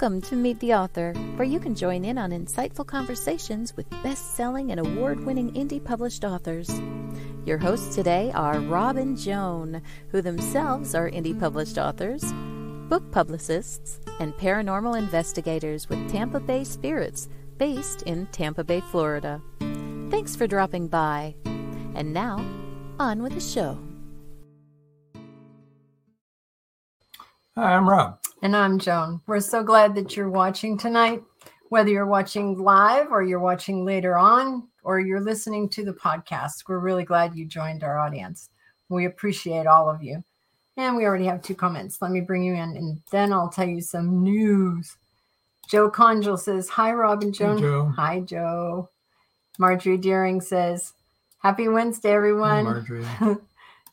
Welcome to Meet the Author, where you can join in on insightful conversations with best selling and award winning indie published authors. Your hosts today are Rob and Joan, who themselves are indie published authors, book publicists, and paranormal investigators with Tampa Bay Spirits, based in Tampa Bay, Florida. Thanks for dropping by. And now, on with the show. Hi, I'm Rob. And I'm Joan. We're so glad that you're watching tonight, whether you're watching live or you're watching later on or you're listening to the podcast. We're really glad you joined our audience. We appreciate all of you. And we already have two comments. Let me bring you in and then I'll tell you some news. Joe Conjal says, Hi, Rob and Joan. Hey, Joe. Hi, Joe. Marjorie Deering says, Happy Wednesday, everyone. Marjorie.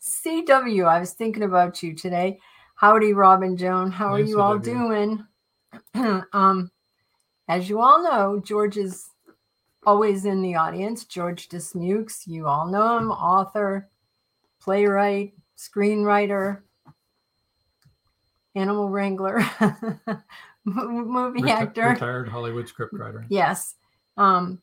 CW, I was thinking about you today. Howdy, Robin Joan. How are Hey, you all doing? um, as you all know, George is always in the audience. George Dismukes, you all know him, author, playwright, screenwriter, animal wrangler, movie Reti- actor. Retired Hollywood scriptwriter. Yes. Um,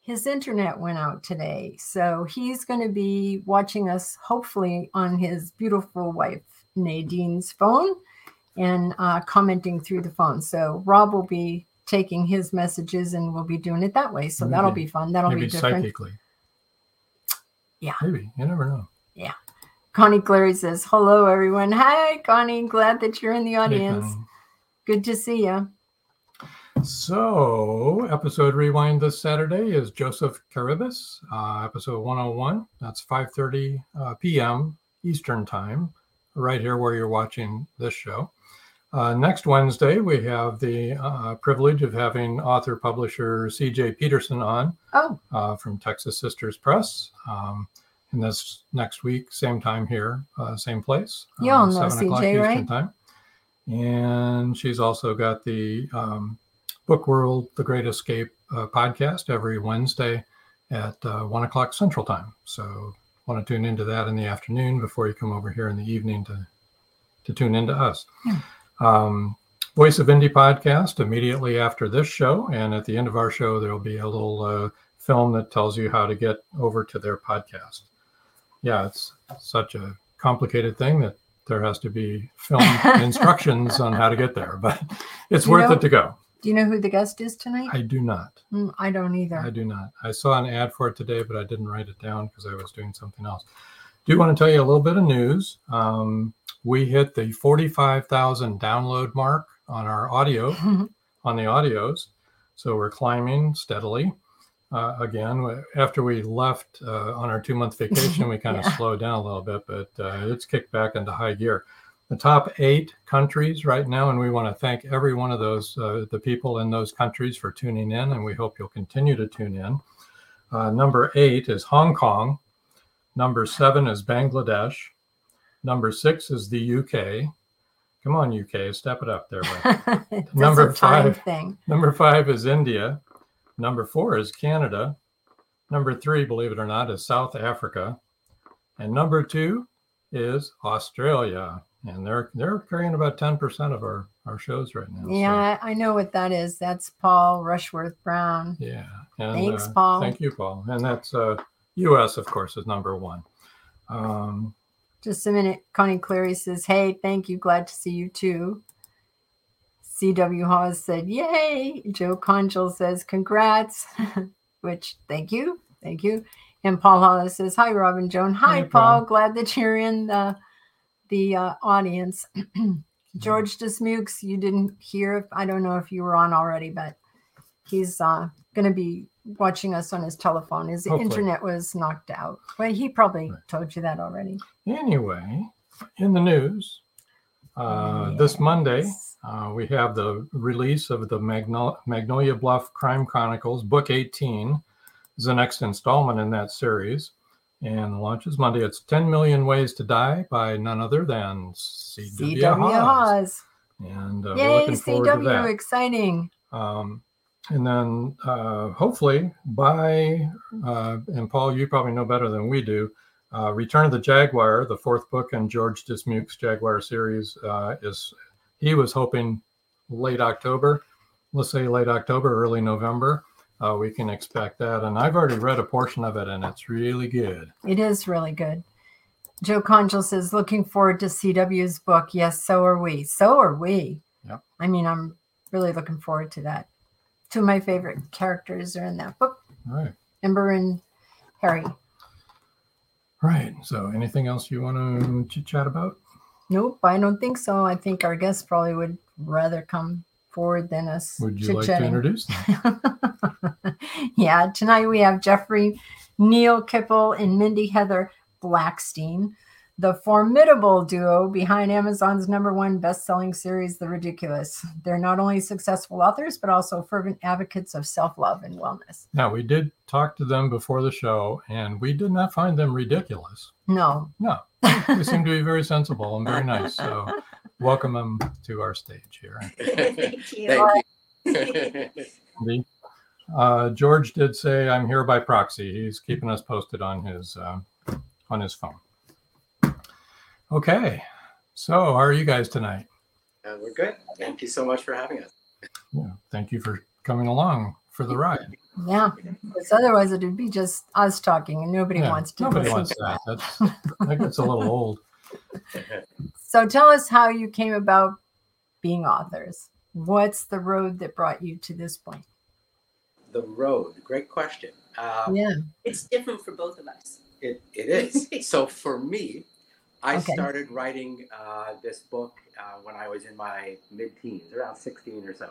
his internet went out today. So he's going to be watching us, hopefully, on his beautiful wife, Nadine's phone and uh, commenting through the phone. So Rob will be taking his messages and we'll be doing it that way. So that'll be fun. That'll Maybe be different. psychically. Yeah. Maybe. You never know. Yeah. Connie Clary says, Hello, everyone. Hi, Connie. Glad that you're in the audience. Connie. Good to see you. So, episode rewind this Saturday is Joseph Caribus, uh, episode 101. That's 5:30 uh, p.m. Eastern time, right here where you're watching this show. Uh, next Wednesday, we have the uh, privilege of having author publisher C.J. Peterson on. Oh, uh, from Texas Sisters Press. Um, and this next week, same time here, uh, same place. You all know 7 o'clock CJ, right? Time. And she's also got the um, Book World, The Great Escape uh, podcast every Wednesday at uh, 1 o'clock Central Time. So want to tune into that in the afternoon before you come over here in the evening to, to tune into us. Um, Voice of Indie podcast immediately after this show. And at the end of our show, there'll be a little uh, film that tells you how to get over to their podcast. Yeah, it's such a complicated thing that there has to be film instructions on how to get there, but it's You worth know- it to go. Do you know who the guest is tonight? I do not. Mm, I don't either. I do not. I saw an ad for it today, but I didn't write it down because I was doing something else. Do you want to tell you a little bit of news. Um, we hit the 45,000 download mark on our audio, on the audios. So we're climbing steadily. Uh, again, after we left uh, on our two month vacation, we kind of Yeah. slowed down a little bit, but uh, it's kicked back into high gear. The top eight countries right now, and we want to thank every one of those, uh, the people in those countries for tuning in, and we hope you'll continue to tune in. Uh, number eight is Hong Kong. Number seven is Bangladesh. Number six is the UK. Come on, UK, step it up there. Number five. thing. Number five is India. Number four is Canada. Number three, believe it or not, is South Africa. And number two is Australia. And they're they're carrying about 10% of our, our shows right now. Yeah, I I know what that is. That's Paul Rushworth Brown. Yeah. And, Thanks, uh, Paul. Thank you, Paul. And that's uh, US, of course, is number one. Um, Just a minute. Connie Cleary says, Hey, thank you. Glad to see you too. CW Hawes said, Yay. Joe Conjal says, Congrats, which thank you. Thank you. And Paul Hollis says, Hi, Robin Joan. Hi, Hi, Paul. Paul. Glad that you're in the, the uh, audience. George Dismukes, you didn't hear. I don't know if you were on already, but he's uh, going to be watching us on his telephone. His Hopefully. internet was knocked out. Well, he probably Right. told you that already. anyway, in the news, uh, this Monday, uh, we have the release of the Magno- Magnolia Bluff Crime Chronicles, Book 18 is the next installment in that series. And the launch is Monday. It's 10 Million Ways to Die by none other than C.W. CW Hawes. And uh, we're Yay, looking forward to CW, that. exciting. Um, and then uh, hopefully by, uh, and Paul, you probably know better than we do, uh, Return of the Jaguar, the fourth book in George Dismuke's Jaguar series, uh, is he was hoping late October, let's say late October, early November. Uh, we can expect that. And I've already read a portion of it and it's really good. It is really good. Joe Conjal says, looking forward to CW's book. Yes, so are we. So are we. Yep. I mean, I'm really looking forward to that. Two of my favorite characters are in that book All right. Ember and Harry. Right. So anything else you want to chit chat about? Nope, I don't think so. I think our guests probably would rather come forward than us. Would you like to introduce them? yeah, tonight we have Jeffrey Neil Kippel and Mindy Heather Blackstien, the formidable duo behind Amazon's number one best-selling series, The Ridiculous. They're not only successful authors, but also fervent advocates of self-love and wellness. Now, we did talk to them before the show, and we did not find them ridiculous. No, No, they seem to be very sensible and very nice. So, welcome them to our stage here. Thank you. Thank you. Uh, George did say, "I'm here by proxy." He's keeping us posted on his uh, on his phone. Okay, so how are you guys tonight? Uh, we're good. Thank you so much for having us. Yeah, thank you for coming along for the ride. yeah, because otherwise it would be just us talking, and nobody Yeah, wants to. Nobody listen wants to that. That's that gets a little old. So tell us how you came about being authors. What's the road that brought you to this point? The road. Great question. Uh, Yeah. It's different for both of us. It, it is. so for me, I Okay. started writing uh, this book uh, when I was in my mid teens, around 16 or so.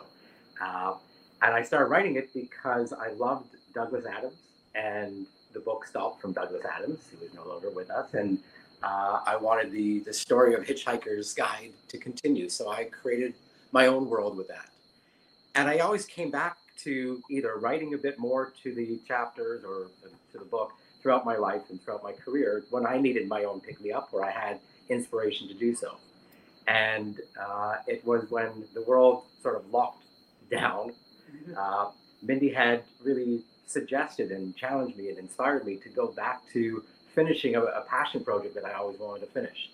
Uh, and I started writing it because I loved Douglas Adams and the book stopped from Douglas Adams, who is no longer with us. And uh, I wanted the, the story of Hitchhiker's Guide to continue. So I created my own world with that. And I always came back to either writing a bit more to the chapters or to the book throughout my life and throughout my career when I needed my own pick me up, where I had inspiration to do so. And uh, it was when the world sort of locked down. Uh, Mindy had really suggested and challenged me and inspired me to go back to finishing a, a passion project that I always wanted to finish.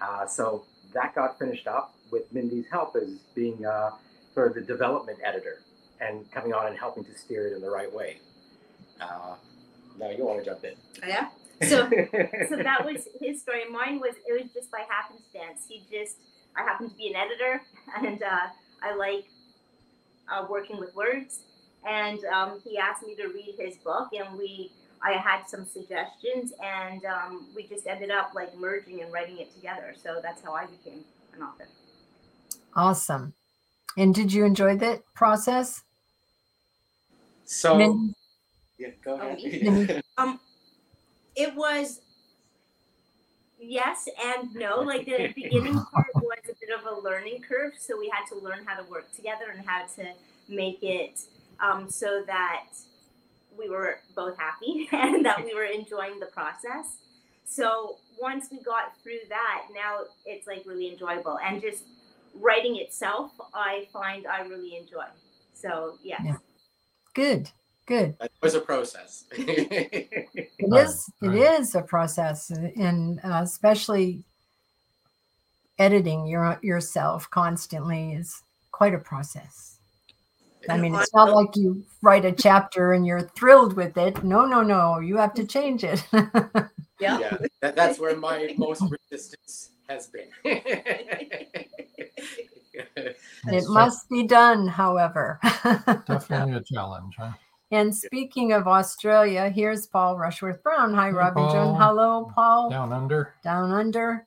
Uh, so that got finished up with Mindy's help as being uh, sort of the development editor and coming on and helping to steer it in the right way. Uh, now you want to jump in. Yeah. So so that was his story. Mine was it was just by happenstance. He just I happened to be an editor and uh, I like uh, working with words. And um, he asked me to read his book, and we I had some suggestions, and um, we just ended up like merging and writing it together. So that's how I became an author. Awesome. And did you enjoy that process? So Mindy? yeah, go Oh, ahead. Um, it was yes and no. Like the beginning part was a bit of a learning curve, so we had to learn how to work together and how to make it um, so that we were both happy and that we were enjoying the process. So once we got through that, now it's like really enjoyable. And just writing itself, I find I really enjoy. So, yes. Yeah. Good. Good. It was a process. it is. It is a process, and uh, especially editing your yourself constantly is quite a process. I mean, it's not like you write a chapter and you're thrilled with it. No, no, no. You have to change it. yeah. Yeah. That, that's where my most resistance has been. it must be done, however. Definitely a challenge, huh? And speaking of Australia, here's Paul Rushworth Brown. Hi, Hey, Robin Paul. Joan. Hello, Paul. Down under. Down under.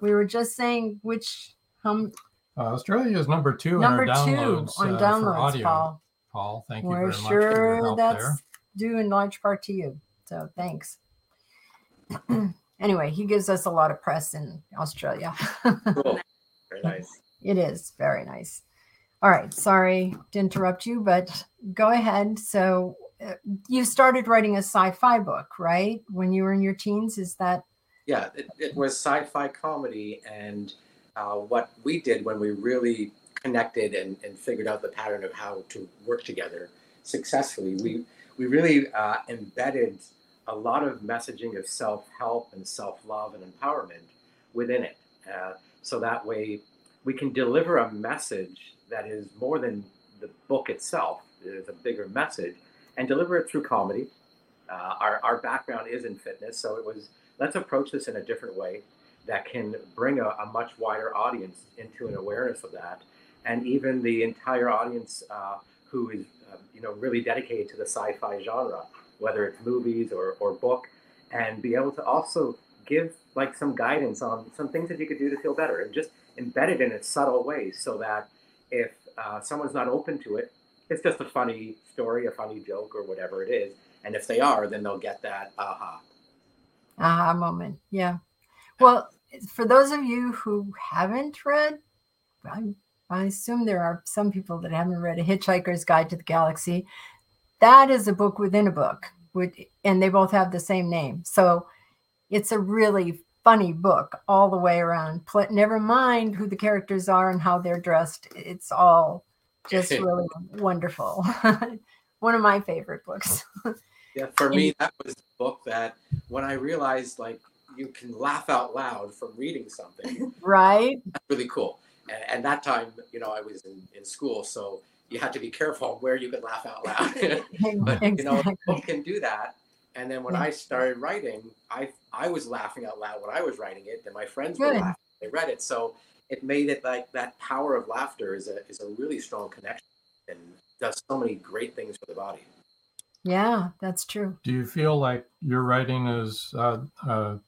We were just saying which um Uh, Australia is number two number in our two downloads, on uh, for downloads, audio. Paul. Paul, thank you We're very much for your sure help that's there. due in large part to you. So thanks. anyway, he gives us a lot of press in Australia. cool. Very nice. It is very nice. All right. Sorry to interrupt you, but go ahead. So, uh, you started writing a sci fi book, right? When you were in your teens? Is that? Yeah, it, it was sci-fi comedy, and uh, what we did when we really connected and, and figured out the pattern of how to work together successfully, we we really uh, embedded a lot of messaging of self-help and self-love and empowerment within it, uh, so that way we can deliver a message that is more than the book itself. There's a bigger message, and deliver it through comedy. Uh, our our background is in fitness, so it was let's approach this in a different way that can bring a, a much wider audience into an awareness of that and even the entire audience uh, who is uh, you know really dedicated to the sci-fi genre whether it's movies or, or book and be able to also give like some guidance on some things that you could do to feel better and just embed it in a subtle way so that if uh, someone's not open to it it's just a funny story a funny joke or whatever it is and if they are then they'll get that aha aha moment. Yeah. Well, for those of you who haven't read, I, I assume there are some people that haven't read A Hitchhiker's Guide to the Galaxy. That is a book within a book, with, and they both have the same name. So it's a really funny book all the way around. Never mind who the characters are and how they're dressed. It's all just really wonderful. One of my favorite books. Yeah, for me, that was the book that when I realized like you can laugh out loud from reading something, right? that's really cool. And, and that time, you know, I was in, in school, so you had to be careful where you could laugh out loud. but you know, a book can do that. And then when Yeah. I started writing, I I was laughing out loud when I was writing it, and my friends were laughing. when They read it, so it made it like that power of laughter is a is a really strong connection and does so many great things for the body. Yeah, that's true. Do you feel like your writing is uh, uh,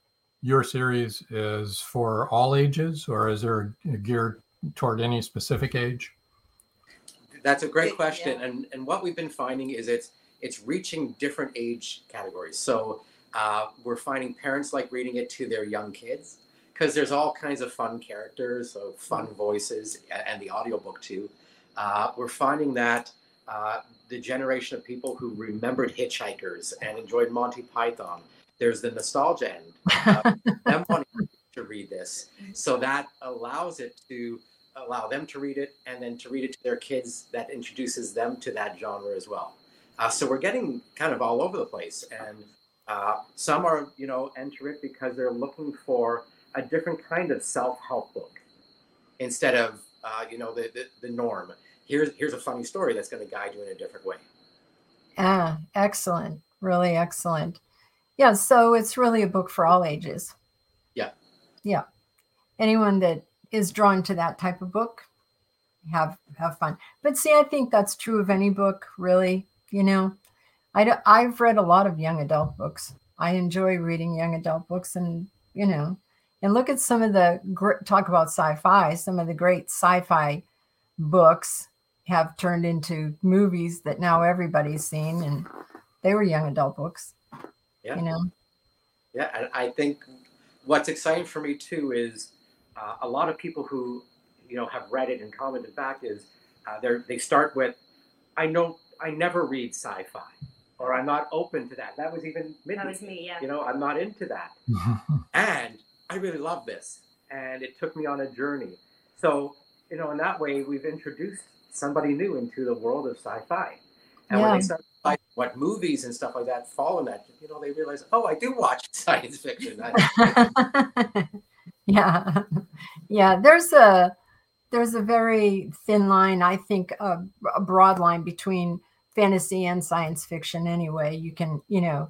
your series is for all ages, or is there geared toward any specific age? That's a great question, and and what we've been finding is it's it's reaching different age categories. So uh, we're finding parents like reading it to their young kids because there's all kinds of fun characters, so fun voices, and the audiobook too. Uh, we're finding that uh, the generation of people who remembered hitchhikers and enjoyed Monty Python, there's the nostalgia end. Them wanting to read this, so that allows it to allow them to read it and then to read it to their kids that introduces them to that genre as well uh, so we're getting kind of all over the place and uh, some are you know enter it because they're looking for a different kind of self-help book instead of uh, you know the, the, the norm here's here's a funny story that's going to guide you in a different way Ah, excellent. Really excellent. Yeah, so it's really a book for all ages. Yeah. Yeah. Anyone that is drawn to that type of book, have have fun. But see, I think that's true of any book, really. You know, I do, I've read a lot of young adult books. I enjoy reading young adult books, and you know, and look at some of the talk about sci-fi. Some of the great sci-fi books have turned into movies that now everybody's seen, and they were young adult books. Yeah. You know, Yeah, and I think what's exciting for me too is uh, a lot of people who you know have read it and commented back is uh, they they start with, I know I never read sci-fi, or I'm not open to that. That was even Mindy. That was me, yeah. You know, I'm not into that. and I really love this. And it took me on a journey. So, you know, in that way, we've introduced somebody new into the world of sci-fi. And when Yeah. they start Oh. like what movies and stuff like that fall in that, you know, they realize, oh, I do watch science fiction. I, yeah. Yeah there's a there's a very thin line i think a, a broad line between fantasy and science fiction anyway. You can you know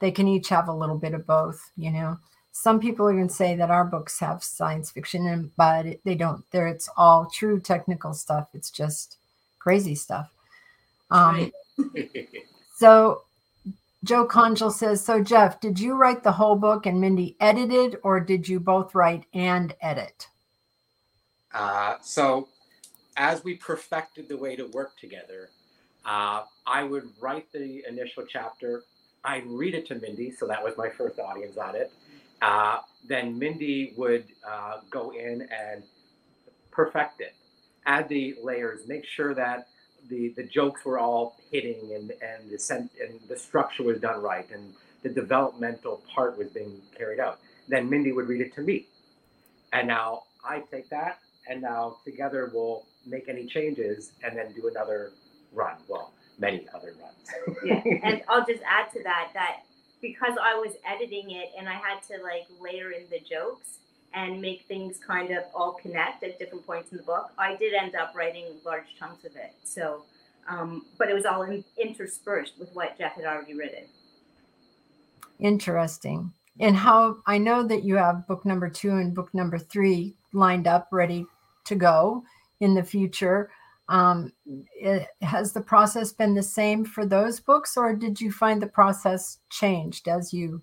they can each have a little bit of both you know. Some people even say that our books have science fiction in but they don't. There it's all true technical stuff. It's just crazy stuff um Right. so Joe Conjal says, So Jeff, did you write the whole book and Mindy edited, or did you both write and edit? Uh, so, as we perfected the way to work together, uh, I would write the initial chapter. I'd read it to Mindy, so that was my first audience on it. Uh, then Mindy would uh, go in and perfect it, add the layers, make sure that the, the jokes were all hitting and, and the sen- and the structure was done right and the developmental part was being carried out. Then Mindy would read it to me. And now I take that and now together we'll make any changes and then do another run. Well, many other runs. yeah. And I'll just add to that that because I was editing it and I had to like layer in the jokes and make things kind of all connect at different points in the book, I did end up writing large chunks of it. So, um, but it was all in, interspersed with what Jeff had already written. Interesting. And how I know that you have book number two and book number three lined up, ready to go in the future. Um, it, has the process been the same for those books, or did you find the process changed as you,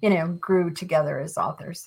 you know, grew together as authors?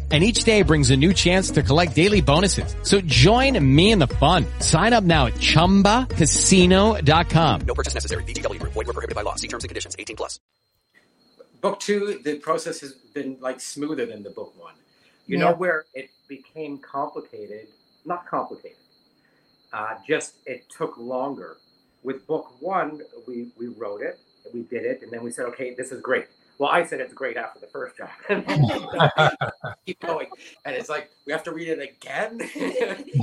And each day brings a new chance to collect daily bonuses. So join me in the fun. Sign up now at chumbacasino.com. No purchase necessary. VGW Group. Void were prohibited by law. See terms and conditions. 18 plus. book two, the process has been like smoother than the book one. You Yeah. know where it became complicated, not complicated. Uh, just it took longer. With book one, we we wrote it, we did it, and then we said, okay, this is great. Well, I said it's great after the first draft. Keep going, and it's like we have to read it again.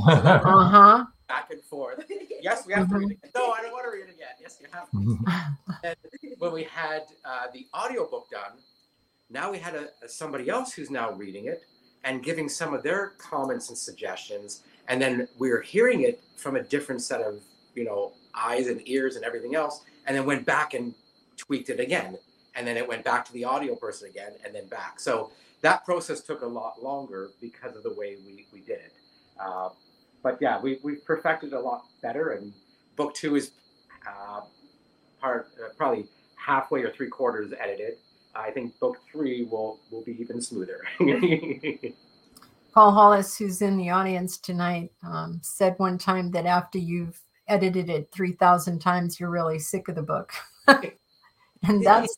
Uh huh. Back and forth. Yes, we have to read it. Again. No, I don't want to read it again. Yes, you have to and when we had uh, the audiobook done, now we had a, a- somebody else who's now reading it and giving some of their comments and suggestions, and then we were hearing it from a different set of you know eyes and ears and everything else, and then went back and tweaked it again, and then it went back to the audio person again, and then back. So that process took a lot longer because of the way we, we did it. Uh, but yeah, we we perfected it a lot better, and book two is uh, part uh, probably halfway or three quarters edited. I think book three will will be even smoother. Paul Hollis, who's in the audience tonight, um, said one time that after you've edited it 3,000 times, you're really sick of the book. and that's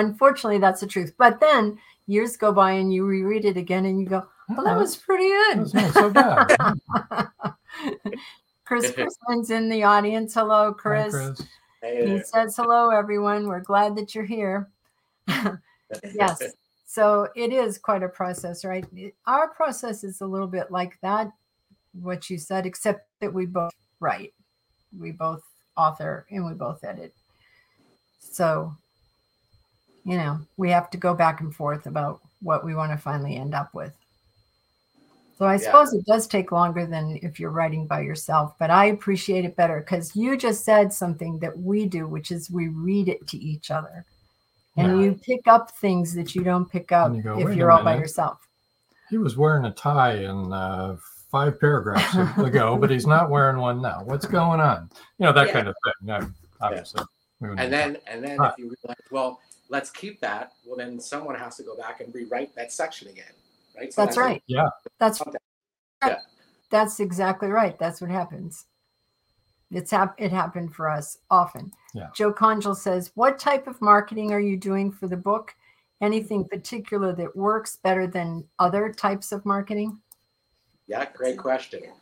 unfortunately that's the truth. But then years go by and you reread it again and you go, well, that mm-hmm. was pretty That's good. not so bad. Chris Chrisman's in the audience. Hello, Hi, Chris. Chris. He says hello, everyone. We're glad that you're here. yes. So it is quite a process, right? Our process is a little bit like that, what you said, except that we both write, we both author, and we both edit. So, you know, we have to go back and forth about what we want to finally end up with. So I Yeah. suppose it does take longer than if you're writing by yourself, but I appreciate it better because you just said something that we do, which is we read it to each other. And Yeah. you pick up things that you don't pick up you go, if you're all by yourself. He was wearing a tie in uh, five paragraphs ago, but he's not wearing one now. What's going on? You know that Yeah. kind of thing. No, obviously. we wouldn't and then and then Right. if you realize, well, let's keep that. Well, then someone has to go back and rewrite that section again, right? So That's right. Yeah. That's Okay. right. Yeah. that's exactly right. That's what happens. It's hap- it happened for us often. Yeah. Joe Conjal says, "What type of marketing are you doing for the book? Anything particular that works better than other types of marketing?" Yeah, great question.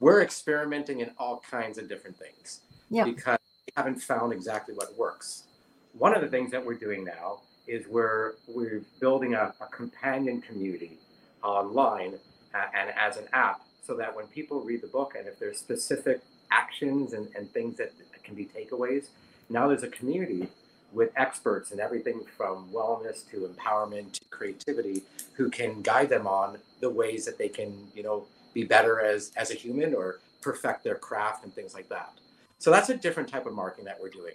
We're experimenting in all kinds of different things Yeah. because we haven't found exactly what works. One of the things that we're doing now is we're we're building a, a companion community online uh, and as an app so that when people read the book and if there's specific actions and, and things that can be takeaways, now there's a community with experts in everything from wellness to empowerment to creativity who can guide them on the ways that they can, you know, be better as as a human or perfect their craft and things like that. So that's a different type of marketing that we're doing.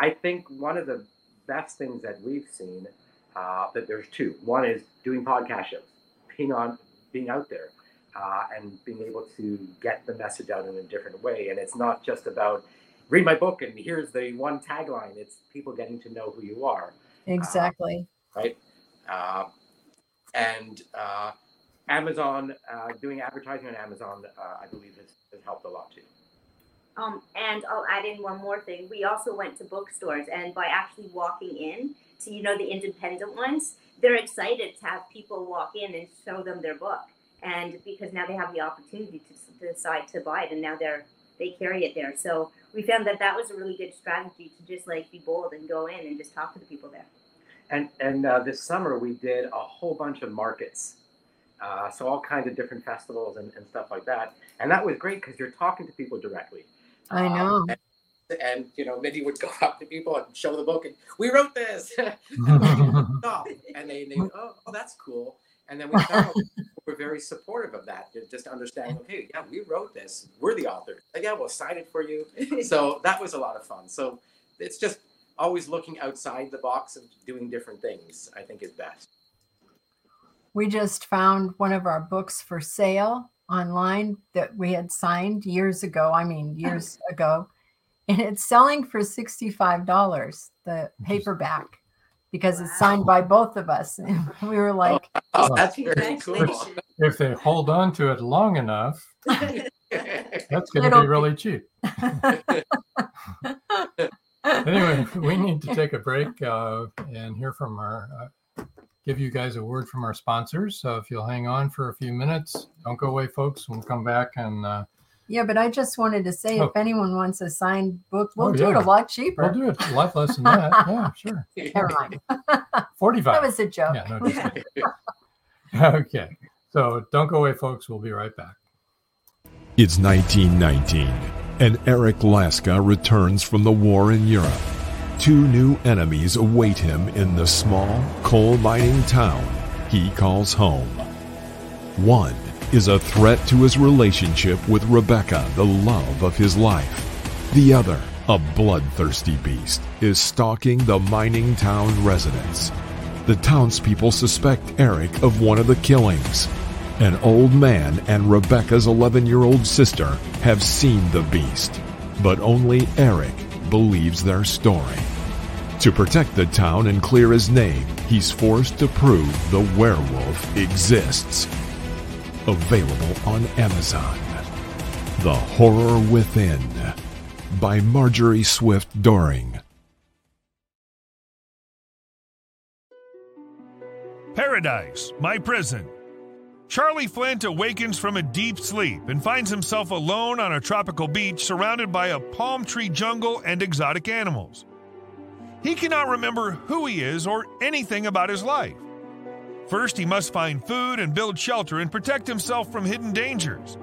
I think one of the best things that we've seen uh, that there's two. One is doing podcast shows, being on, being out there, uh, and being able to get the message out in a different way. And it's not just about read my book and here's the one tagline. It's people getting to know who you are, Exactly. right? Uh, and uh, Amazon, uh, doing advertising on Amazon, uh, I believe has, has helped a lot too. Um, and I'll add in one more thing. We also went to bookstores, and by actually walking in to, you know, the independent ones, they're excited to have people walk in and show them their book. And because now they have the opportunity to, decide to buy it, and now they're they carry it there. So we found that that was a really good strategy to just like be bold and go in and just talk to the people there. And and uh, this summer we did a whole bunch of markets, uh, so all kinds of different festivals and, and stuff like that. And that was great because you're talking to people directly. I Um, know. and, and you know, Mindy would go up to people and show the book, and we wrote this. And they, they oh, oh, that's cool. And then we found out people were very supportive of that, ju- just understanding, okay, yeah, we wrote this. We're the authors. Yeah, we'll sign it for you. So that was a lot of fun. So it's just always looking outside the box and doing different things, I think is best. We just found one of our books for sale online that we had signed years ago. I mean, years ago. And it's selling for $65, the paperback, because it's signed by both of us. And we were like, Oh, that's very cool. Congratulations. if they hold on to it long enough, that's going to be be- really cheap. anyway, we need to take a break uh, and hear from our, uh, give you guys a word from our sponsors. So if you'll hang on for a few minutes, don't go away, folks. We'll come back and uh, yeah, but I just wanted to say if Oh. anyone wants a signed book, we'll Oh, do it a lot cheaper. we'll do it a lot less than that. Yeah, sure. Never mind. 45. That was a joke. Yeah, no, okay. So don't go away, folks. We'll be right back. It's 1919, and Eric Laska returns from the war in Europe. Two new enemies await him in the small coal mining town he calls home. One is a threat to his relationship with Rebecca, the love of his life. The other, a bloodthirsty beast, is stalking the mining town residents. The townspeople suspect Eric of one of the killings. An old man and Rebecca's 11 year old sister have seen the beast, but only Eric believes their story. To protect the town and clear his name, he's forced to prove the werewolf exists. Available on Amazon. The Horror Within by Marjorie Swift Doring. Paradise, my prison. Charlie Flint awakens from a deep sleep and finds himself alone on a tropical beach surrounded by a palm tree jungle and exotic animals. He cannot remember who he is or anything about his life. First, he must find food and build shelter and protect himself from hidden dangers.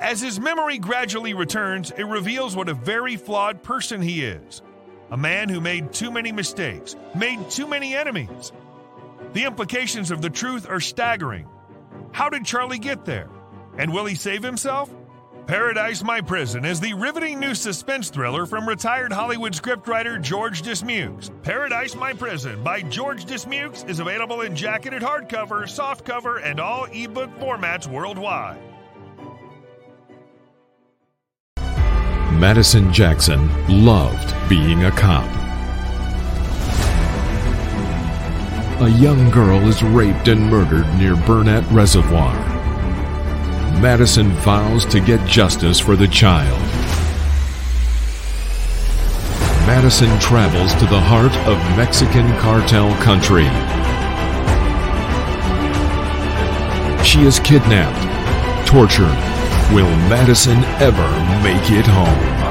As his memory gradually returns, it reveals what a very flawed person he is a man who made too many mistakes, made too many enemies. The implications of the truth are staggering. How did Charlie get there? And will he save himself? Paradise My Prison is the riveting new suspense thriller from retired Hollywood scriptwriter George Dismukes. Paradise My Prison by George Dismukes is available in jacketed hardcover, softcover, and all ebook formats worldwide. Madison Jackson loved being a cop. A young girl is raped and murdered near Burnett Reservoir. Madison vows to get justice for the child. Madison travels to the heart of Mexican cartel country. She is kidnapped, tortured. Will Madison ever make it home?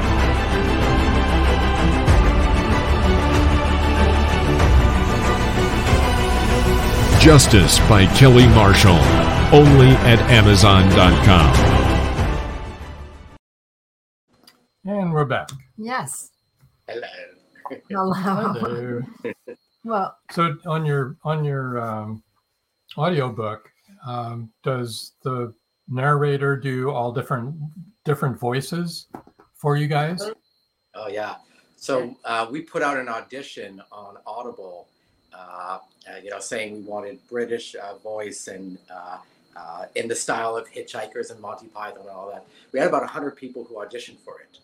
Justice by Kelly Marshall. Only at Amazon.com. And we're back. Yes. Hello. Hello. Hello. Well, So on your on your um, audiobook, um, does the narrator do all different different voices for you guys? Oh yeah. So uh, we put out an audition on Audible, uh, uh, you know, saying we wanted British uh, voice and uh, uh, in the style of Hitchhikers and Monty Python and all that. We had about hundred people who auditioned for it,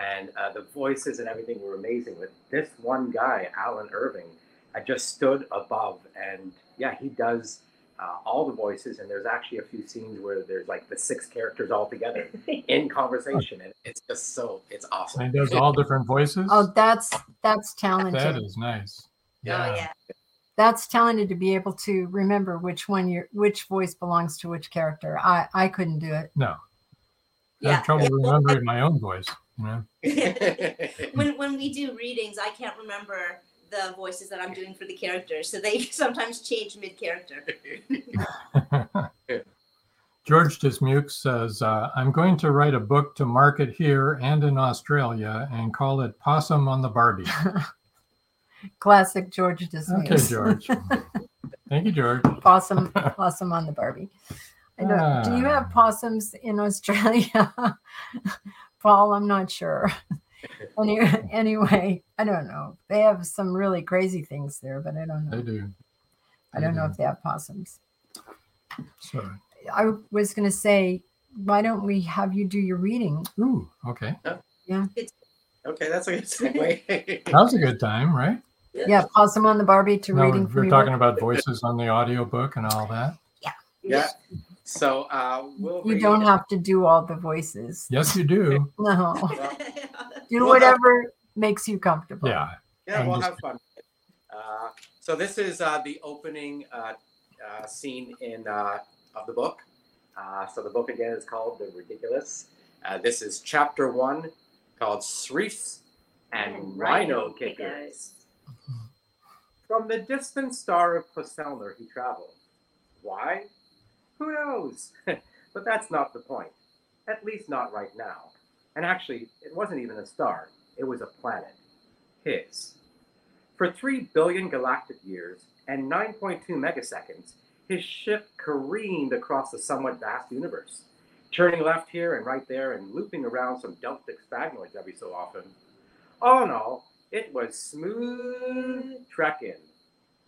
and uh, the voices and everything were amazing. But this one guy, Alan Irving, I just stood above, and yeah, he does. Uh, all the voices, and there's actually a few scenes where there's like the six characters all together in conversation, and it's just so it's awesome. And does all different voices? oh, that's that's talented. that is nice. Yeah. Oh yeah. That's talented to be able to remember which one your which voice belongs to which character. I I couldn't do it. No, I Yeah. have trouble remembering my own voice. You know? when when we do readings, I can't remember the voices that I'm doing for the characters, so they sometimes change mid character. George Dismuke says, uh, I'm going to write a book to market here and in Australia and call it Possum on the Barbie. Classic George Disney. Okay, George. Thank you, George. possum possum on the Barbie. I don't, do you have Ah. possums in Australia? Paul, I'm not sure. Any, anyway, I don't know. They have some really crazy things there, but I don't know. They know. do. I don't know if they have possums. So, I was going to say, why don't we have you do your reading? ooh, okay. Yeah. Okay, that's a good segue. That was a good time, right? Yeah, pause them on the Barbie to No, reading we're, from we're talking book. about voices on the audiobook and all that. yeah. Yeah. So uh, we'll You read- don't have to do all the voices. Yes, you do. No, Well, do Well, whatever makes you comfortable. Yeah. yeah, I'm we'll just- have fun. Uh, so this is uh, the opening uh, uh, scene in uh, of the book. Uh, so the book again is called The Ridiculous. Uh, this is chapter one, called Sreefs and Rhino Kickers. From the distant star of Poselner he traveled. Why? Who knows? but that's not the point. At least not right now. And actually, it wasn't even a star, it was a planet. His. For 3 billion galactic years and 9.2 megaseconds, his ship careened across the somewhat vast universe, turning left here and right there and looping around some Delphic sphagnoids every so often. All in all, it was smooth trekking.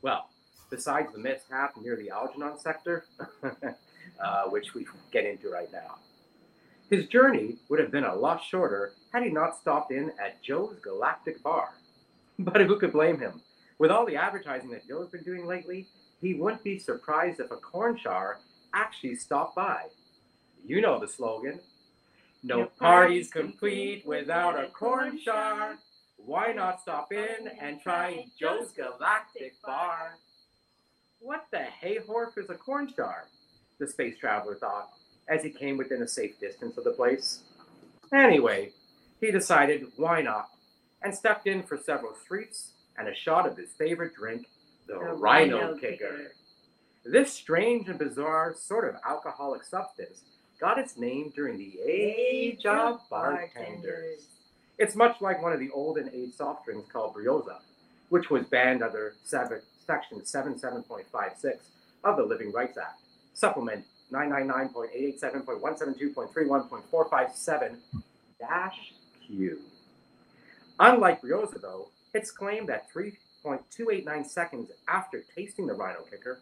Well, besides the mishap near the Algernon sector, uh, which we get into right now. His journey would have been a lot shorter had he not stopped in at Joe's Galactic Bar. But who could blame him? With all the advertising that Joe's been doing lately, he wouldn't be surprised if a corn char actually stopped by. You know the slogan. No party's complete without a corn char. Why not stop in and try Joe's Galactic Bar? What the hay horf is a corn char? The space traveler thought as he came within a safe distance of the place. Anyway, he decided why not and stepped in for several streets and a shot of his favorite drink, the, The Rhino, Rhino Kicker. Kicker. This strange and bizarre sort of alcoholic substance got its name during the age of bartenders. It's much like one of the olden age soft drinks called Brioza, which was banned under seven, Section 77.56 of the Living Rights Act, Supplement 999.887.172.31.457 Q. Unlike Brioza, though, it's claimed that 3.289 seconds after tasting the Rhino Kicker,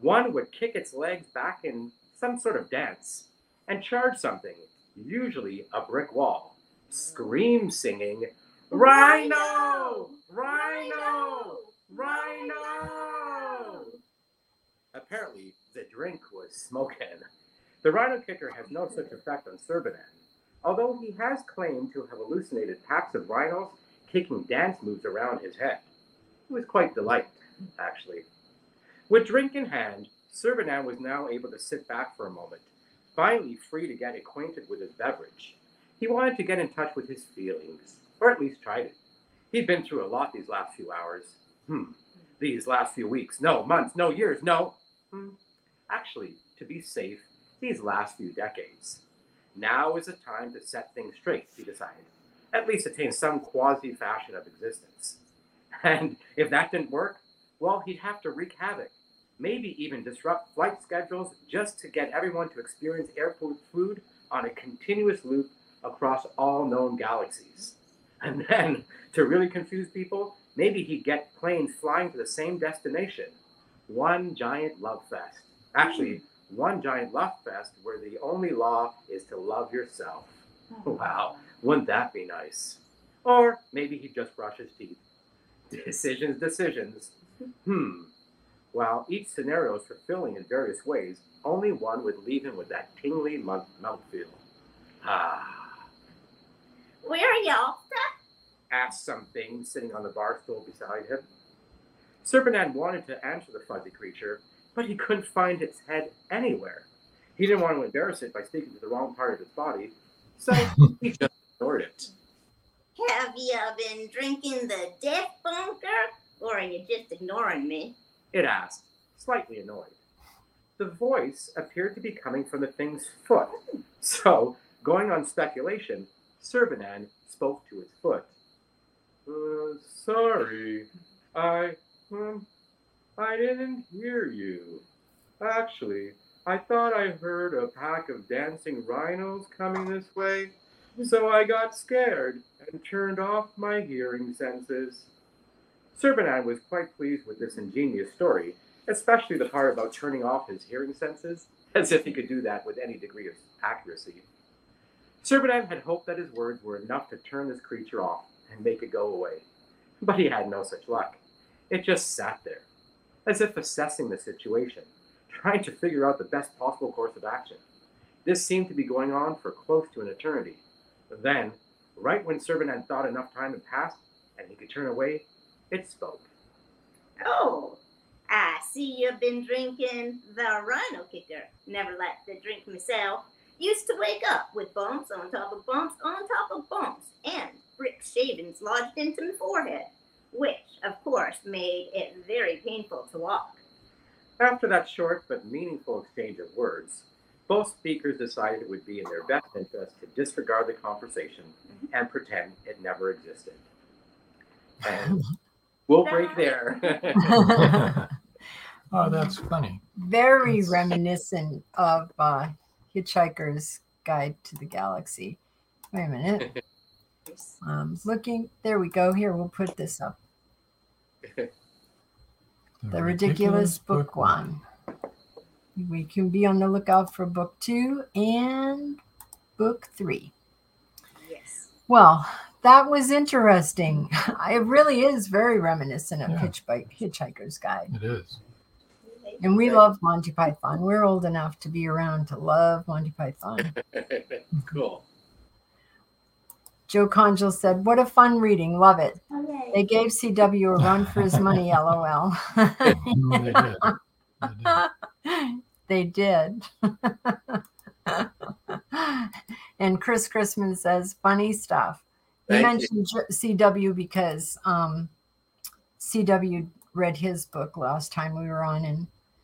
one would kick its legs back in some sort of dance and charge something, usually a brick wall, scream singing, Rhino! Rhino! Rhino! Apparently, the drink was smoking. The rhino kicker has no such effect on Servanan, although he has claimed to have hallucinated packs of rhinos kicking dance moves around his head. He was quite delighted, actually. With drink in hand, Servanan was now able to sit back for a moment, finally free to get acquainted with his beverage. He wanted to get in touch with his feelings, or at least tried it. He'd been through a lot these last few hours. Hmm. These last few weeks. No, months, no years, no. Hmm. Actually, to be safe, these last few decades. Now is the time to set things straight, he decided. At least attain some quasi fashion of existence. And if that didn't work, well, he'd have to wreak havoc. Maybe even disrupt flight schedules just to get everyone to experience airport food on a continuous loop across all known galaxies. And then, to really confuse people, maybe he'd get planes flying to the same destination. One giant love fest. Actually, one giant love fest where the only law is to love yourself. Wow, wouldn't that be nice? Or maybe he'd just brush his teeth. Decisions, decisions. Hmm. While each scenario is fulfilling in various ways, only one would leave him with that tingly mouth feel. Ah. Where are y'all? asked something sitting on the bar stool beside him. Servanan wanted to answer the fuzzy creature, but he couldn't find its head anywhere. He didn't want to embarrass it by speaking to the wrong part of its body, so he just ignored it. Have you been drinking the death bunker, or are you just ignoring me? It asked, slightly annoyed. The voice appeared to be coming from the thing's foot, so, going on speculation, Servanan spoke to its foot. Uh, sorry, I, um, I didn't hear you. Actually, I thought I heard a pack of dancing rhinos coming this way, so I got scared and turned off my hearing senses. Servanan was quite pleased with this ingenious story, especially the part about turning off his hearing senses, as if he could do that with any degree of accuracy. Servanan had hoped that his words were enough to turn this creature off and make it go away, but he had no such luck. It just sat there, as if assessing the situation, trying to figure out the best possible course of action. This seemed to be going on for close to an eternity. Then, right when Servanan thought enough time had passed and he could turn away, it spoke. Oh, I see you've been drinking the Rhino Kicker. Never liked to drink myself. Used to wake up with bumps on top of bumps on top of bumps and brick shavings lodged into my forehead, which, of course, made it very painful to walk. After that short but meaningful exchange of words, both speakers decided it would be in their best interest to disregard the conversation and pretend it never existed. And we'll break there. oh, that's funny. Very reminiscent of uh, Hitchhiker's Guide to the Galaxy. Wait a minute. Um, looking, there we go. Here, we'll put this up. The, the Ridiculous, Ridiculous Book, Book One. We can be on the lookout for book two and book three. Yes. Well, that was interesting. It really is very reminiscent of yeah. Hitchhiker's Guide. It is. And we love Monty Python. We're old enough to be around to love Monty Python. cool. Joe Conjal said, What a fun reading. Love it. Okay. They gave CW a run for his money, lol. they did. and Chris Christmas says, Funny stuff. He mentioned you. CW because um, CW read his book last time we were on and.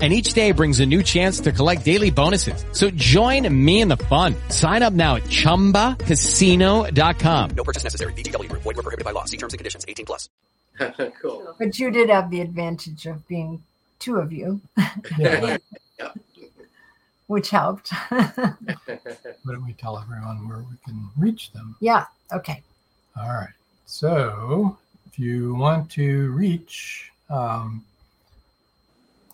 and each day brings a new chance to collect daily bonuses. So join me in the fun. Sign up now at ChumbaCasino.com. No purchase necessary. VGW Group. Void were prohibited by law. See terms and conditions. 18 plus. cool. But you did have the advantage of being two of you, Yeah. Yeah. which helped. Why don't we tell everyone where we can reach them? yeah. Okay. All right. So if you want to reach um,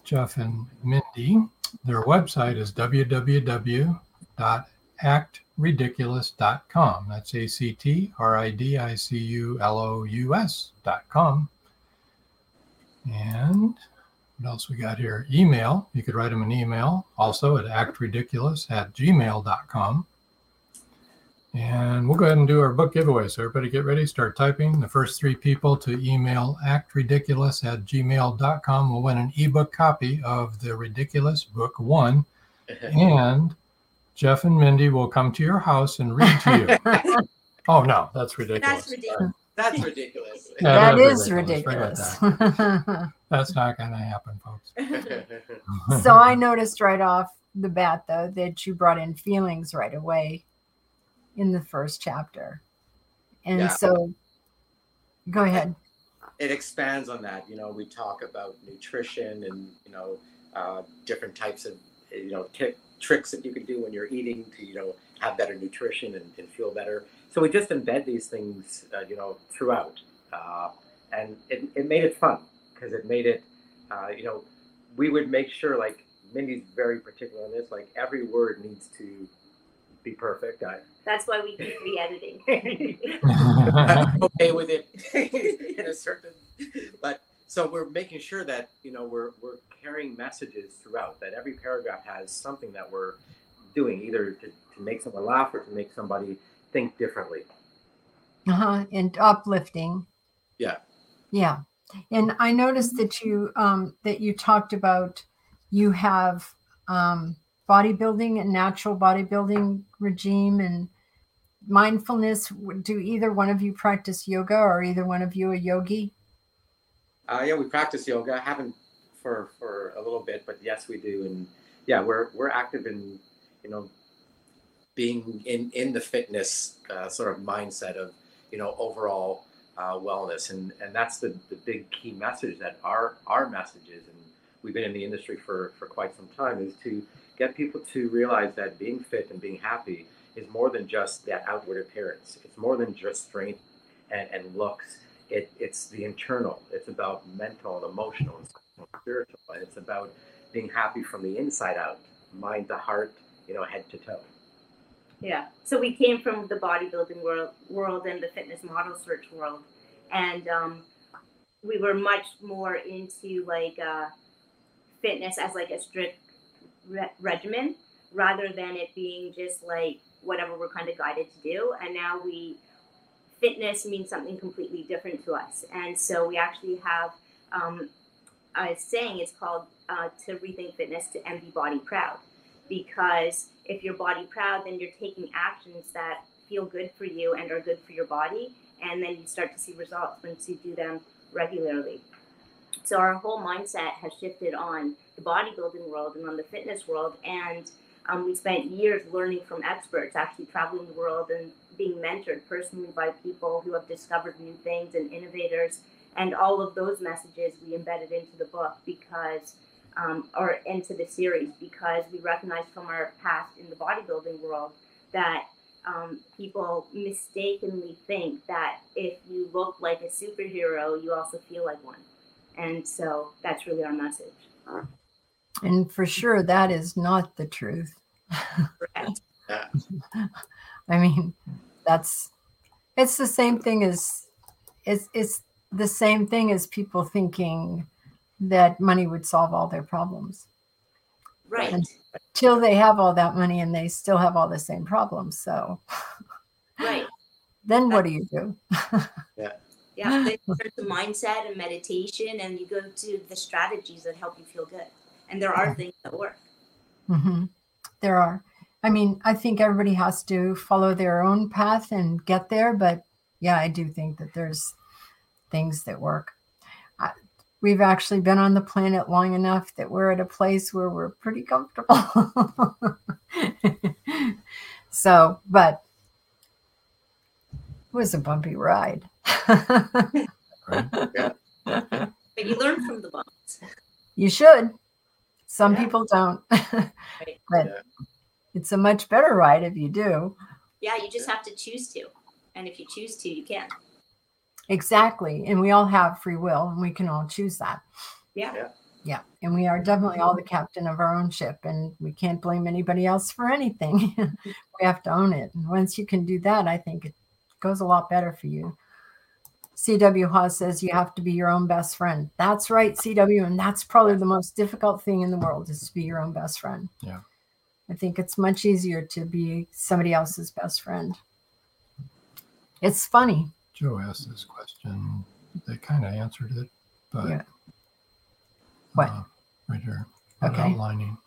Jeff and Mindy, their website is www.actridiculous.com. That's A C T R I D I C U L O U S.com. And what else we got here? Email. You could write them an email also at actridiculous at gmail.com. And we'll go ahead and do our book giveaway. So everybody get ready, start typing. The first three people to email actridiculous at gmail.com will win an ebook copy of The Ridiculous Book One. And Jeff and Mindy will come to your house and read to you. oh no, that's ridiculous. That's ridiculous. That's ridiculous. That that is is ridiculous. ridiculous. That's not gonna happen, folks. so I noticed right off the bat, though, that you brought in feelings right away in the first chapter. And Yeah. so go ahead. it expands on that. You know, we talk about nutrition and you know uh, different types of you know t- tricks that you can do when you're eating to you know have better nutrition and, and feel better. So we just embed these things, uh, you know, throughout, uh, and it, it made it fun because it made it, uh, you know, we would make sure like Mindy's very particular on this. Like every word needs to be perfect. I, That's why we keep re-editing. I'm okay with it in a certain but so we're making sure that you know we're we're carrying messages throughout that every paragraph has something that we're doing either to, to make someone laugh or to make somebody think differently uh-huh. and uplifting yeah yeah and i noticed that you um that you talked about you have um bodybuilding and natural bodybuilding regime and mindfulness do either one of you practice yoga or either one of you a yogi? Uh, yeah we practice yoga. I haven't for for a little bit but yes we do. And yeah we're we're active in you know being in in the fitness uh, sort of mindset of you know overall uh, wellness. And and that's the the big key message that our our message is and we've been in the industry for for quite some time is to get people to realize that being fit and being happy is more than just that outward appearance. It's more than just strength and, and looks. It, it's the internal. It's about mental and emotional and spiritual. And it's about being happy from the inside out mind to heart you know head to toe. Yeah. So we came from the bodybuilding world, world and the fitness model search world, and um, we were much more into like uh, fitness as like a strict re- regimen, rather than it being just like whatever we're kind of guided to do. And now we fitness means something completely different to us, and so we actually have um, a saying. It's called uh, "To rethink fitness to and body proud." because if you're body proud, then you're taking actions that feel good for you and are good for your body, and then you start to see results once you do them regularly. So our whole mindset has shifted on the bodybuilding world and on the fitness world, and um, we spent years learning from experts, actually traveling the world and being mentored personally by people who have discovered new things and innovators. And all of those messages we embedded into the book because um, or into the series because we recognize from our past in the bodybuilding world that um, people mistakenly think that if you look like a superhero, you also feel like one. And so that's really our message. And for sure that is not the truth Correct. yeah I mean, that's it's the same thing as it's it's the same thing as people thinking that money would solve all their problems. Right. Until they have all that money and they still have all the same problems. So Right. then what do you do? Yeah. Yeah. Then you turn to mindset and meditation, and you go to the strategies that help you feel good. And there are things that work. hmm There are. I mean, I think everybody has to follow their own path and get there. But yeah, I do think that there's things that work. I, we've actually been on the planet long enough that we're at a place where we're pretty comfortable. so, but it was a bumpy ride. Yeah. But you learn from the bumps. you should. Some Yeah. people don't, Right. but Yeah. it's a much better ride if you do. Yeah, you just have to choose to. And if you choose to, you can. Exactly. And we all have free will and we can all choose that. Yeah. Yeah. Yeah. And we are definitely all the captain of our own ship and we can't blame anybody else for anything. we have to own it. And once you can do that, I think it goes a lot better for you. CW Hawes says you have to be your own best friend. That's right, CW. And that's probably the most difficult thing in the world is to be your own best friend. Yeah. I think it's much easier to be somebody else's best friend. It's funny. Joe asked this question. They kind of answered it, but Yeah. What? uh, right here, Okay. outlining.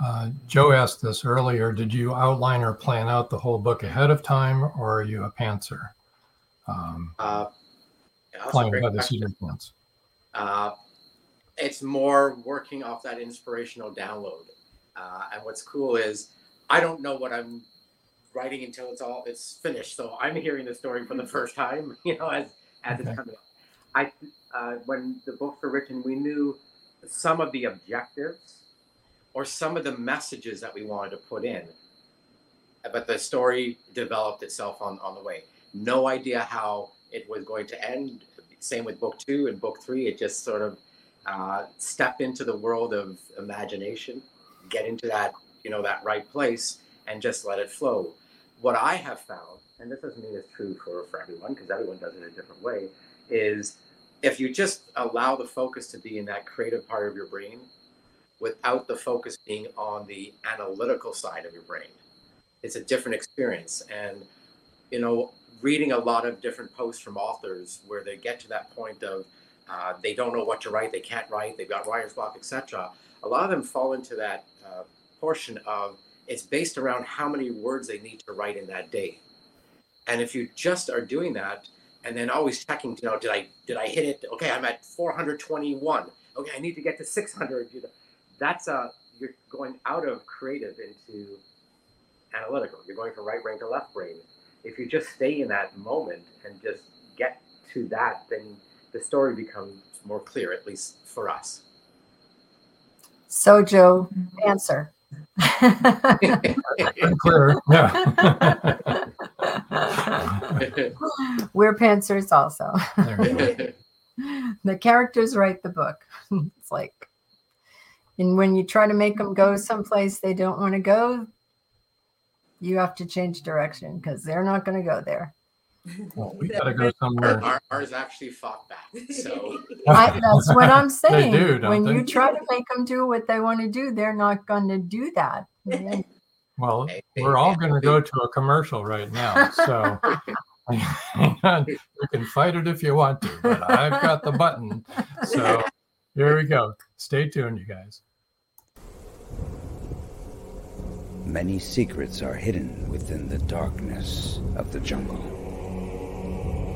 Uh, Joe asked this earlier. Did you outline or plan out the whole book ahead of time, or are you a pantser? Um, Uh, flying by the question. seat of your. Uh, it's more working off that inspirational download. Uh, and what's cool is I don't know what I'm writing until it's all it's finished. So I'm hearing the story for the first time, you know, as as Okay. it's coming up. I uh, when the books were written, we knew some of the objectives or some of the messages that we wanted to put in, but the story developed itself on on the way. No idea how it was going to end. Same with book two and book three. It just sort of uh, step into the world of imagination, get into that you know that right place, and just let it flow. What I have found, and this doesn't mean it's true for for everyone because everyone does it a different way, is if you just allow the focus to be in that creative part of your brain, without the focus being on the analytical side of your brain, it's a different experience. And you know, reading a lot of different posts from authors where they get to that point of uh, they don't know what to write, they can't write, they've got writer's block, etc. A lot of them fall into that uh, portion of it's based around how many words they need to write in that day. And if you just are doing that and then always checking, you know, did I did I hit it? Okay, I'm at 421. Okay, I need to get to 600. You know, that's a you're going out of creative into analytical. You're going from right brain to left brain. If you just stay in that moment and just get to that, then the story becomes more clear, at least for us. So, Joe, answer. Pretty clear. Yeah. We're pantsers also. there you go. the characters write the book. it's like, and when you try to make them go someplace they don't want to go, you have to change direction because they're not going to go there. Well, we got to go somewhere. Our, ours actually fought back. So I, that's what I'm saying. do, don't when they? you try to make them do what they want to do, they're not going to do that. Yeah. Well, Hey, we're hey, all hey, going to go to a commercial right now. So you can fight it if you want to, but I've got the button. So here we go. Stay tuned, you guys. Many secrets are hidden within the darkness of the jungle.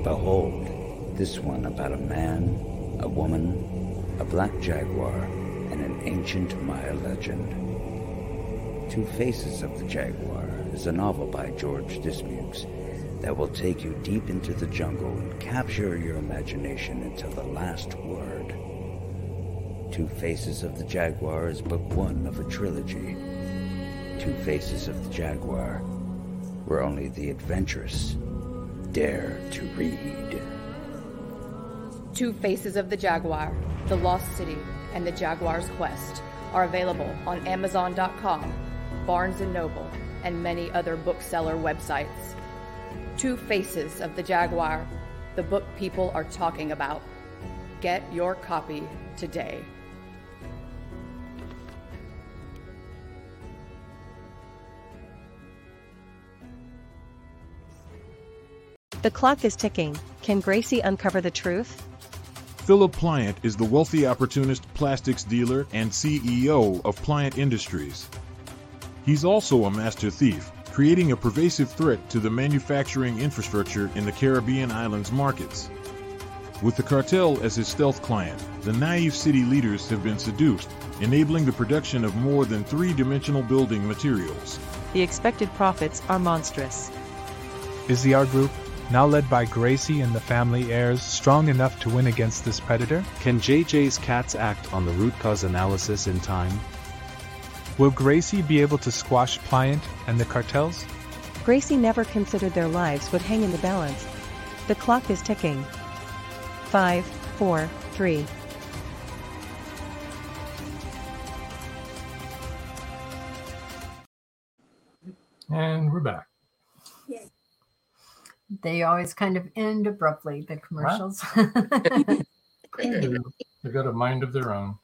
Behold, this one about a man, a woman, a black jaguar, and an ancient Maya legend. Two Faces of the Jaguar is a novel by George Dismukes that will take you deep into the jungle and capture your imagination until the last word. Two Faces of the Jaguar is book one of a trilogy. Two Faces of the Jaguar, where only the adventurous dare to read. Two Faces of the Jaguar, The Lost City, and The Jaguar's Quest are available on Amazon.com, Barnes & Noble, and many other bookseller websites. Two Faces of the Jaguar, the book people are talking about. Get your copy today. The clock is ticking. Can Gracie uncover the truth? Philip Pliant is the wealthy opportunist plastics dealer and CEO of Pliant Industries. He's also a master thief, creating a pervasive threat to the manufacturing infrastructure in the Caribbean islands markets. With the cartel as his stealth client, the naive city leaders have been seduced, enabling the production of more than three dimensional building materials. The expected profits are monstrous. Is the R Group, now led by Gracie and the family heirs, strong enough to win against this predator? Can JJ's cats act on the root cause analysis in time? Will Gracie be able to squash Pliant and the cartels? Gracie never considered their lives would hang in the balance. The clock is ticking. Five, four, three. And we're back. They always kind of end abruptly, the commercials. They've got a mind of their own.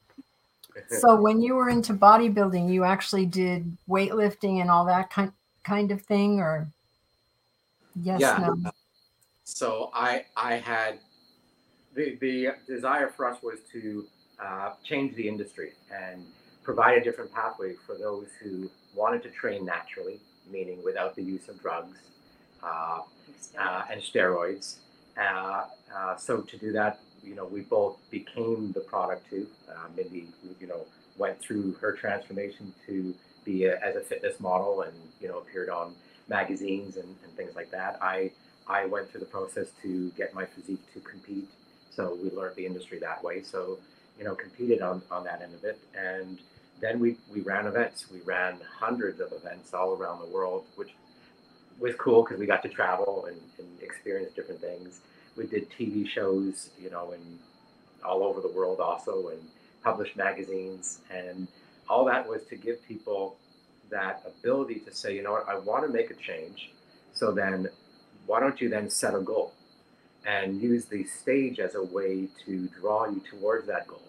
so when you were into bodybuilding, you actually did weightlifting and all that kind kind of thing, or yes, yeah. no. So I I had the the desire for us was to uh, change the industry and provide a different pathway for those who wanted to train naturally, meaning without the use of drugs uh, uh, and steroids. Uh, uh, so to do that, you know, we both became the product too. Uh, Mindy, you know, went through her transformation to be a, as a fitness model and you know appeared on magazines and, and things like that. I I went through the process to get my physique to compete. So we learned the industry that way. So you know, competed on, on that end of it, and then we we ran events. We ran hundreds of events all around the world, which was cool because we got to travel and, and experience different things. We did TV shows, you know, and all over the world also, and published magazines, and all that was to give people that ability to say, you know what, I want to make a change. So then, why don't you then set a goal and use the stage as a way to draw you towards that goal?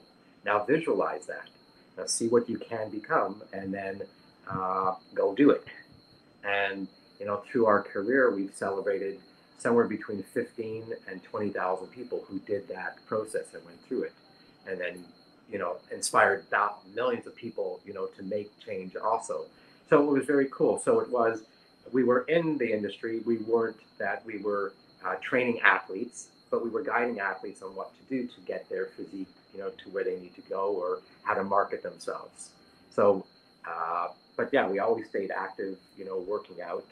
Now visualize that. Now see what you can become, and then uh, go do it. And you know, through our career, we've celebrated somewhere between 15 and 20,000 people who did that process and went through it, and then you know, inspired millions of people, you know, to make change also. So it was very cool. So it was, we were in the industry. We weren't that we were uh, training athletes, but we were guiding athletes on what to do to get their physique, you know, to where they need to go or how to market themselves. So, uh, but yeah, we always stayed active, you know, working out.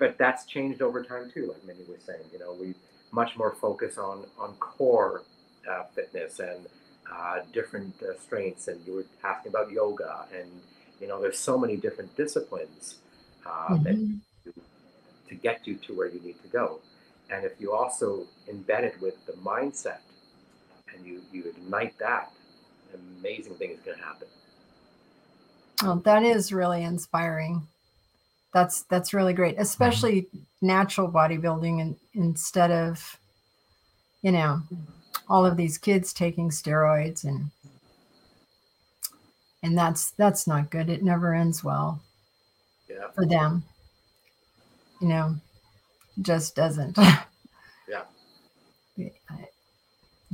But that's changed over time too, like Mindy was saying. You know, we much more focus on on core uh, fitness and uh, different uh, strengths. And you were asking about yoga, and you know, there's so many different disciplines uh, that Mm-hmm. to get you to where you need to go. And if you also embed it with the mindset and you, you ignite that, amazing things can happen. Oh, that is really inspiring. That's that's really great, especially natural bodybuilding and instead of, you know, all of these kids taking steroids and and that's that's not good. It never ends well Yeah. for them. You know, just doesn't. Yeah.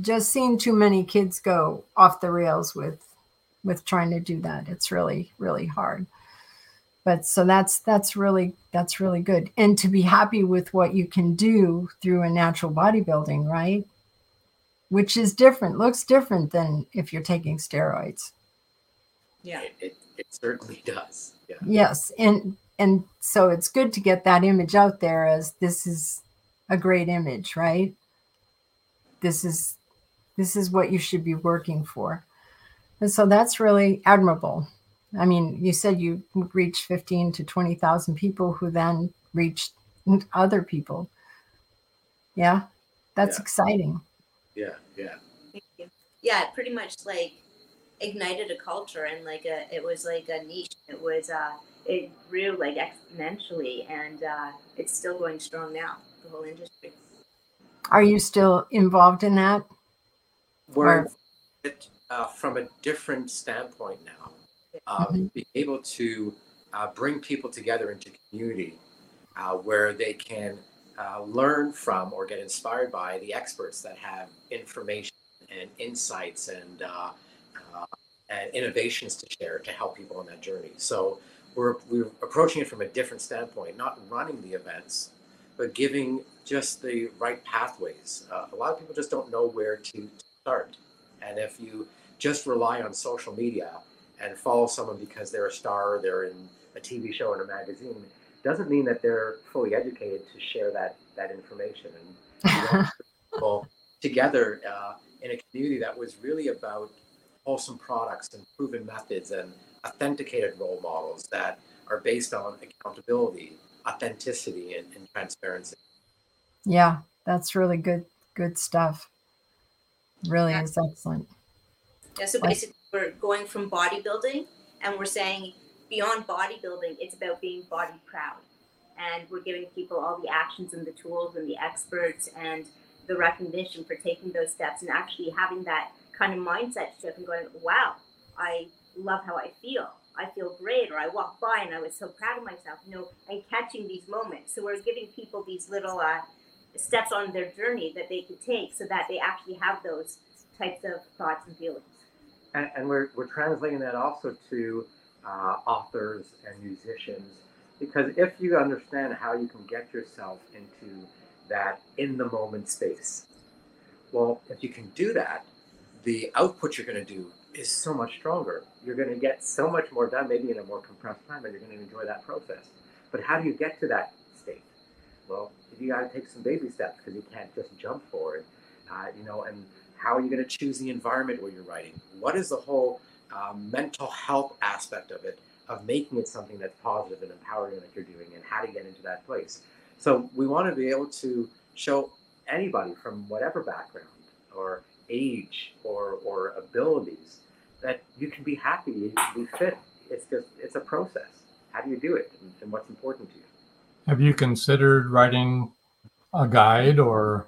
just seen too many kids go off the rails with with trying to do that it's really really hard but so that's that's really that's really good. And to be happy with what you can do through a natural bodybuilding right? Which is different looks different than if you're taking steroids. Yeah. It, it, it certainly does. Yeah. yes. And and so it's good to get that image out there as this is a great image right? This is this is what you should be working for. And so that's really admirable i mean you said you reached 15 to 20,000 people who then reached other people yeah that's Yeah. exciting Yeah. Yeah. Thank you. Yeah, it pretty much like ignited a culture and like a it was like a niche. It was uh it grew like exponentially and uh it's still going strong now, the whole industry. are you still involved in that We're Or- it, uh, from a different standpoint now. Um, Being able to uh, bring people together into community uh, where they can uh, learn from or get inspired by the experts that have information and insights and uh, uh, and innovations to share to help people on that journey. So we're we're approaching it from a different standpoint, not running the events, but giving just the right pathways. Uh, a lot of people just don't know where to start, and if you just rely on social media and follow someone because they're a star, they're in a TV show or a magazine, doesn't mean that they're fully educated to share that that information and people together uh, in a community that was really about wholesome products and proven methods and authenticated role models that are based on accountability, authenticity, and, and transparency. Yeah, that's really good good stuff. Really is excellent. Yeah, so basically, we're going from bodybuilding and we're saying beyond bodybuilding, it's about being body proud. And we're giving people all the actions and the tools and the experts and the recognition for taking those steps and actually having that kind of mindset shift and going, wow, I love how I feel. I feel great. Or I walked by and I was so proud of myself, you know, and catching these moments. So we're giving people these little uh, steps on their journey that they could take so that they actually have those types of thoughts and feelings. And, and we're, we're translating that also to uh, authors and musicians because if you understand how you can get yourself into that in the moment space, well, if you can do that, the output you're going to do is so much stronger. You're going to get so much more done, maybe in a more compressed time, and you're going to enjoy that process. But how do you get to that state? Well, you got to take some baby steps because you can't just jump forward. Uh, you know, and how are you going to choose the environment where you're writing? What is the whole um, mental health aspect of it, of making it something that's positive and empowering that you're doing, and how to get into that place? So we want to be able to show anybody from whatever background or age or or abilities that you can be happy, you can be fit. It's just it's a process. How do you do it, and, and what's important to you? Have you considered writing a guide or,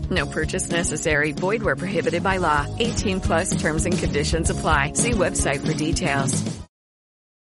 No purchase necessary. Void where prohibited by law. 18 plus terms and conditions apply. See website for details.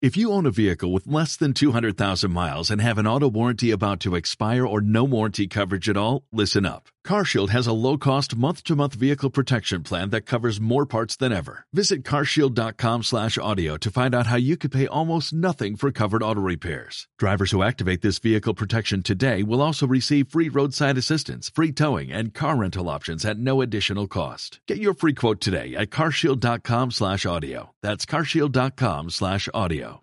If you own a vehicle with less than 200,000 miles and have an auto warranty about to expire or no warranty coverage at all, listen up. CarShield has a low-cost month-to-month vehicle protection plan that covers more parts than ever. Visit carshield.com/audio to find out how you could pay almost nothing for covered auto repairs. Drivers who activate this vehicle protection today will also receive free roadside assistance, free towing, and car rental options at no additional cost. Get your free quote today at carshield.com/audio. That's carshield.com/audio.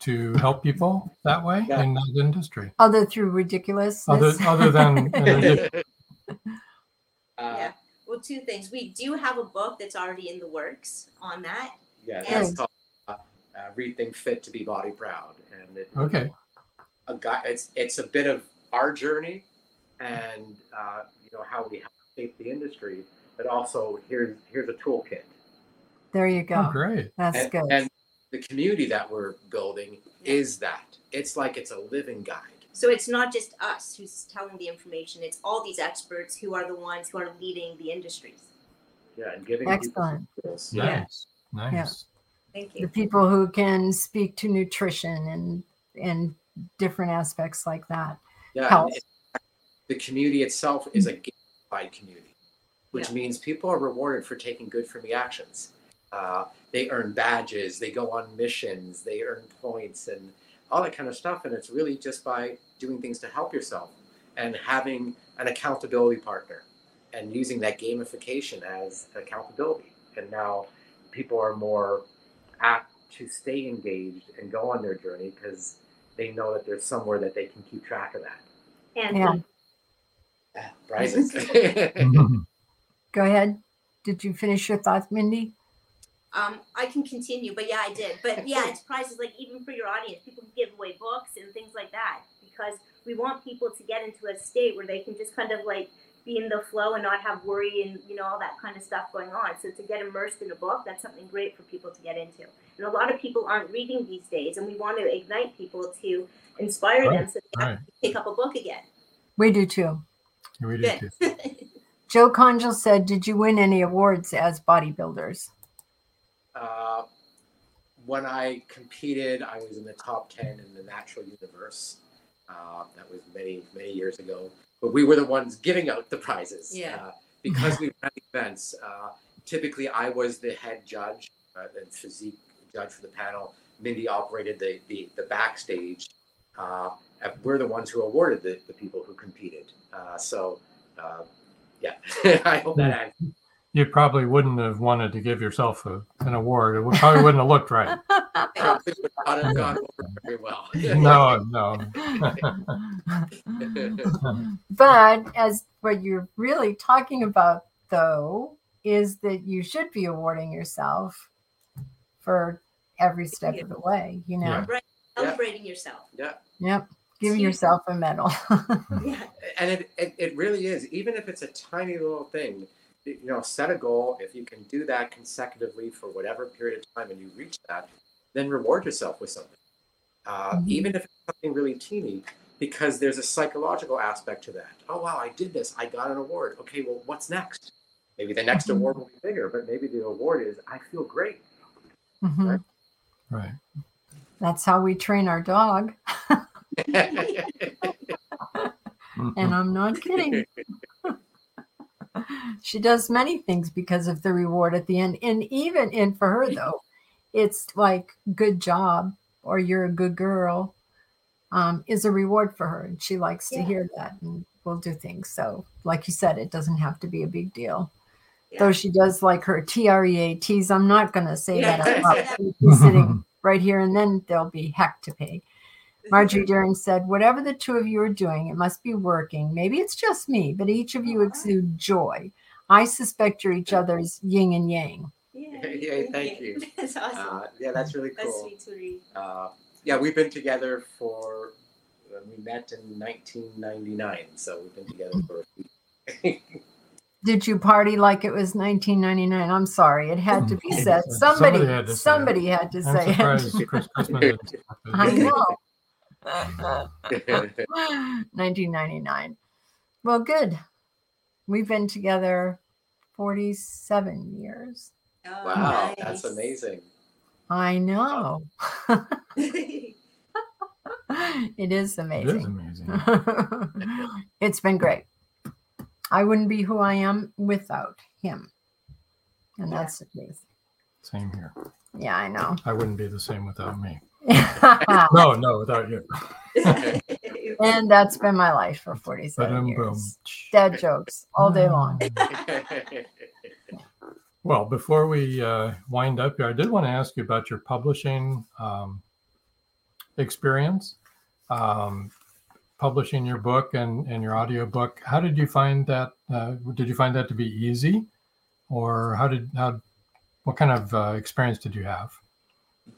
To help people that way in that industry. Other through ridiculousness. Other, other than yeah. Well, two things. We do have a book that's already in the works on that. Yeah, And- it's called uh, uh, "Rethink Fit to Be Body Proud," and it, Okay. a guy. It's it's a bit of our journey, and uh, you know how we help shape the industry, but also here's here's a toolkit. There you go. Oh, great. That's and, good. And the community that we're building is that. It's like it's a living guide. So it's not just us who's telling the information, it's all these experts who are the ones who are leading the industries. Yeah, and giving Excellent. people tools. Nice. Nice. Yeah. Thank the people who can speak to nutrition and and different aspects like that. Yeah, Health. it- the community itself is a gamified community, which Yeah. means people are rewarded for taking good for me actions. Uh, they earn badges, they go on missions, they earn points, and all that kind of stuff. And it's really just by doing things to help yourself and having an accountability partner and using that gamification as accountability. And now people are more apt to stay engaged and go on their journey because they know that there's somewhere that they can keep track of that. And Yeah. Yeah, prizes. Go ahead. Did you finish your thoughts, Mindy? Um, I can continue, but yeah, I did. But yeah, it's prizes like even for your audience, people can give away books and things like that because we want people to get into a state where they can just kind of like be in the flow and not have worry and you know all that kind of stuff going on. So to get immersed in a book, that's something great for people to get into. And a lot of people aren't reading these days, and we want to ignite people to inspire Right, them so they have right. to pick up a book again. We do too. We do Good. too. Joe Conjal said, Did you win any awards as bodybuilders? Uh, when I competed, I was in the top 10 in the natural universe. Uh, that was many, many years ago. But we were the ones giving out the prizes. Yeah. Uh, because we ran events, uh, typically I was the head judge uh, and physique judge for the panel. Mindy operated the, the, the backstage. Uh, and we're the ones who awarded the, the people who competed. Uh, so, uh, yeah, I hope that answers. You probably wouldn't have wanted to give yourself a, an award. It probably wouldn't have looked right. Probably would not have gone over very well. No, no. But as what you're really talking about, though, is that you should be awarding yourself for every step of the way, you know? Yeah. Right. Celebrating yourself. Yeah. Yep. Give yourself a medal. yeah. and it, it, it really is even if it's a tiny little thing you know set a goal if you can do that consecutively for whatever period of time and you reach that then reward yourself with something uh, Mhm. even if it's something really teeny because there's a psychological aspect to that oh wow i did this i got an award okay well what's next maybe the next Mhm. award will be bigger but maybe the award is i feel great Mhm. Right. That's how we train our dog. And I'm not kidding. she does many things because of the reward at the end. And even in for her though, it's like good job or you're a good girl um, is a reward for her. And she likes to hear that and will do things. So like you said, it doesn't have to be a big deal. Though she does like her TREATs. I'm not gonna say Yeah, that out loud. sitting right here and then there'll be heck to pay. Marjorie Deering said, Whatever the two of you are doing, it must be working. Maybe it's just me, but each of you exude joy. I suspect you're each other's yin and yang. yeah, thank you That's awesome. uh, yeah that's really That's cool sweet to read. Uh, yeah, we've been together for. Uh, we met in 1999, so we've been together for. a few- Did you party like it was 1999? I'm sorry, it had to be said. Somebody Somebody, had to say it. had to I'm say surprised it. Chris Christmas it. I know. 1999. Well, good. We've been together 47 years. Oh, wow, that's amazing. I know. it is amazing. is amazing. it's been great. I wouldn't be who I am without him. And that's the truth. Same here. Yeah, I know. I wouldn't be the same without me. And No, no, without you. And that's been my life for 47 Ba-dum, years. boom. Dad jokes all day long. Well, before we uh, wind up here, I did want to ask you about your publishing um, experience, um, publishing your book and, and your audio book. How did you find that? Uh, did you find that to be easy, or how did how what kind of uh, experience did you have?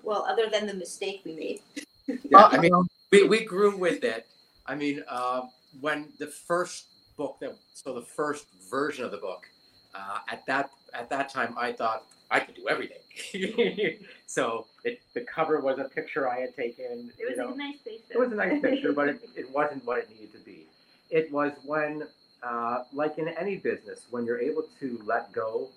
Well, other than the mistake we made. Yeah, I mean, we, we grew with it. I mean, uh, when the first book that so the first version of the book uh, at that at that time I thought I could do everything. so it, the cover was a picture I had taken. It was you know, a nice picture. it was a nice picture, but it, it wasn't what it needed to be. It was when, uh, like in any business, when you're able to let go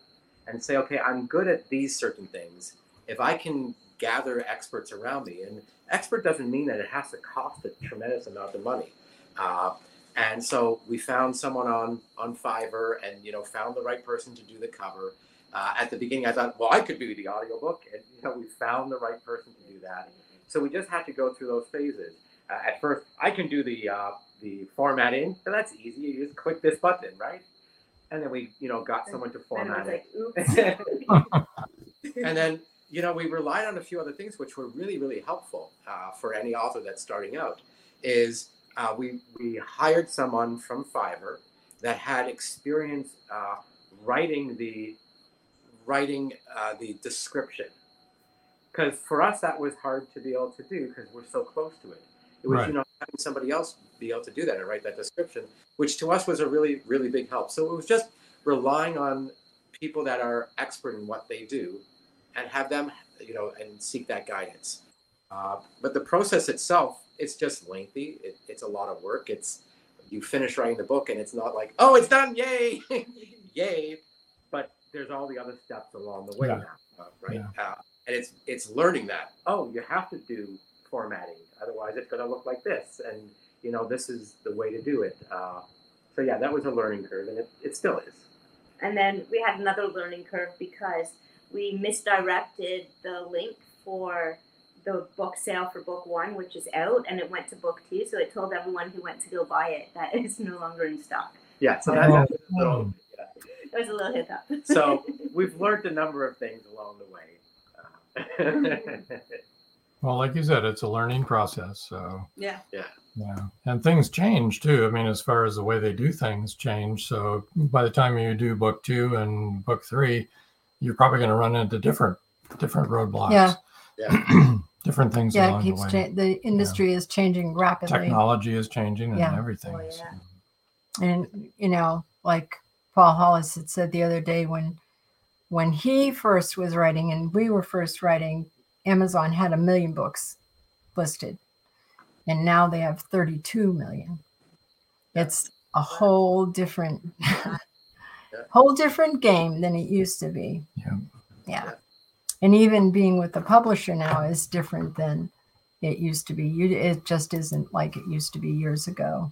and say, okay, I'm good at these certain things. If I can gather experts around me, and expert doesn't mean that it has to cost a tremendous amount of money. Uh, and so we found someone on on Fiverr, and you know, found the right person to do the cover. Uh, at the beginning, I thought, well, I could do the audiobook, and you know, we found the right person to do that. So we just had to go through those phases. Uh, at first, I can do the uh, the formatting, and that's easy. You just click this button, right? And then we, you know, got someone to format it. like, oops. and then, you know, we relied on a few other things which were really, really helpful uh, for any author that's starting out. Is uh, we we hired someone from Fiverr that had experience uh, writing the writing uh, the description. Because for us, that was hard to be able to do because we're so close to it. It was, Right. you know, having somebody else be able to do that and write that description, which to us was a really, really big help. So it was just relying on people that are expert in what they do and have them, you know, and seek that guidance. Uh, but the process itself, it's just lengthy. It, it's a lot of work. It's you finish writing the book and it's not like, oh, it's done, yay, yay. But there's all the other steps along the way Yeah. now, uh, right? Uh, and it's it's learning that. Oh, you have to do formatting, otherwise it's going to look like this, and you know this is the way to do it. Uh, so yeah, that was a learning curve, and it, it still is. And then we had another learning curve because we misdirected the link for the book sale for book one, which is out, and it went to book two. So it told everyone who went to go buy it that it's no longer in stock. Yeah, so that, Oh. that was a little. Yeah. That was a little hiccup. So we've learned a number of things along the way. Uh, Well, like you said, it's a learning process. So Yeah. yeah. yeah, and things change too. I mean, as far as the way they do things change. So by the time you do book two and book three, you're probably going to run into different different roadblocks. Yeah. Yeah. different things Yeah, it keeps the way. cha- the industry is changing rapidly. Technology is changing and Yeah. everything. Oh, so- and you know like paul hollis had said the other day when when he first was writing and we were first writing amazon had a million books listed and now they have 32 million it's a whole different whole different game than it used to be Yeah. yeah and even being with the publisher now is different than it used to be you it just isn't like it used to be years ago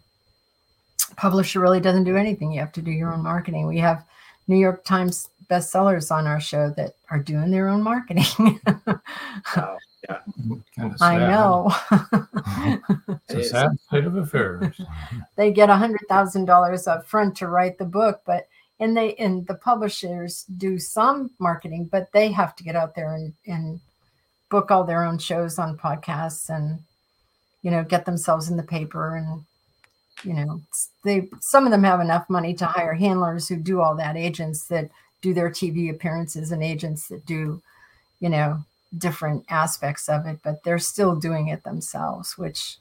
publisher really doesn't do anything. You have to do your own marketing. We have New York Times bestsellers on our show that are doing their own marketing. Yeah. Kind of I know. It's a sad state of affairs. they get a hundred thousand dollars up front to write the book, but and they and the publishers do some marketing, but they have to get out there and, and book all their own shows on podcasts and you know get themselves in the paper and you know they some of them have enough money to hire handlers who do all that agents that do their tv appearances and agents that do you know different aspects of it but they're still doing it themselves which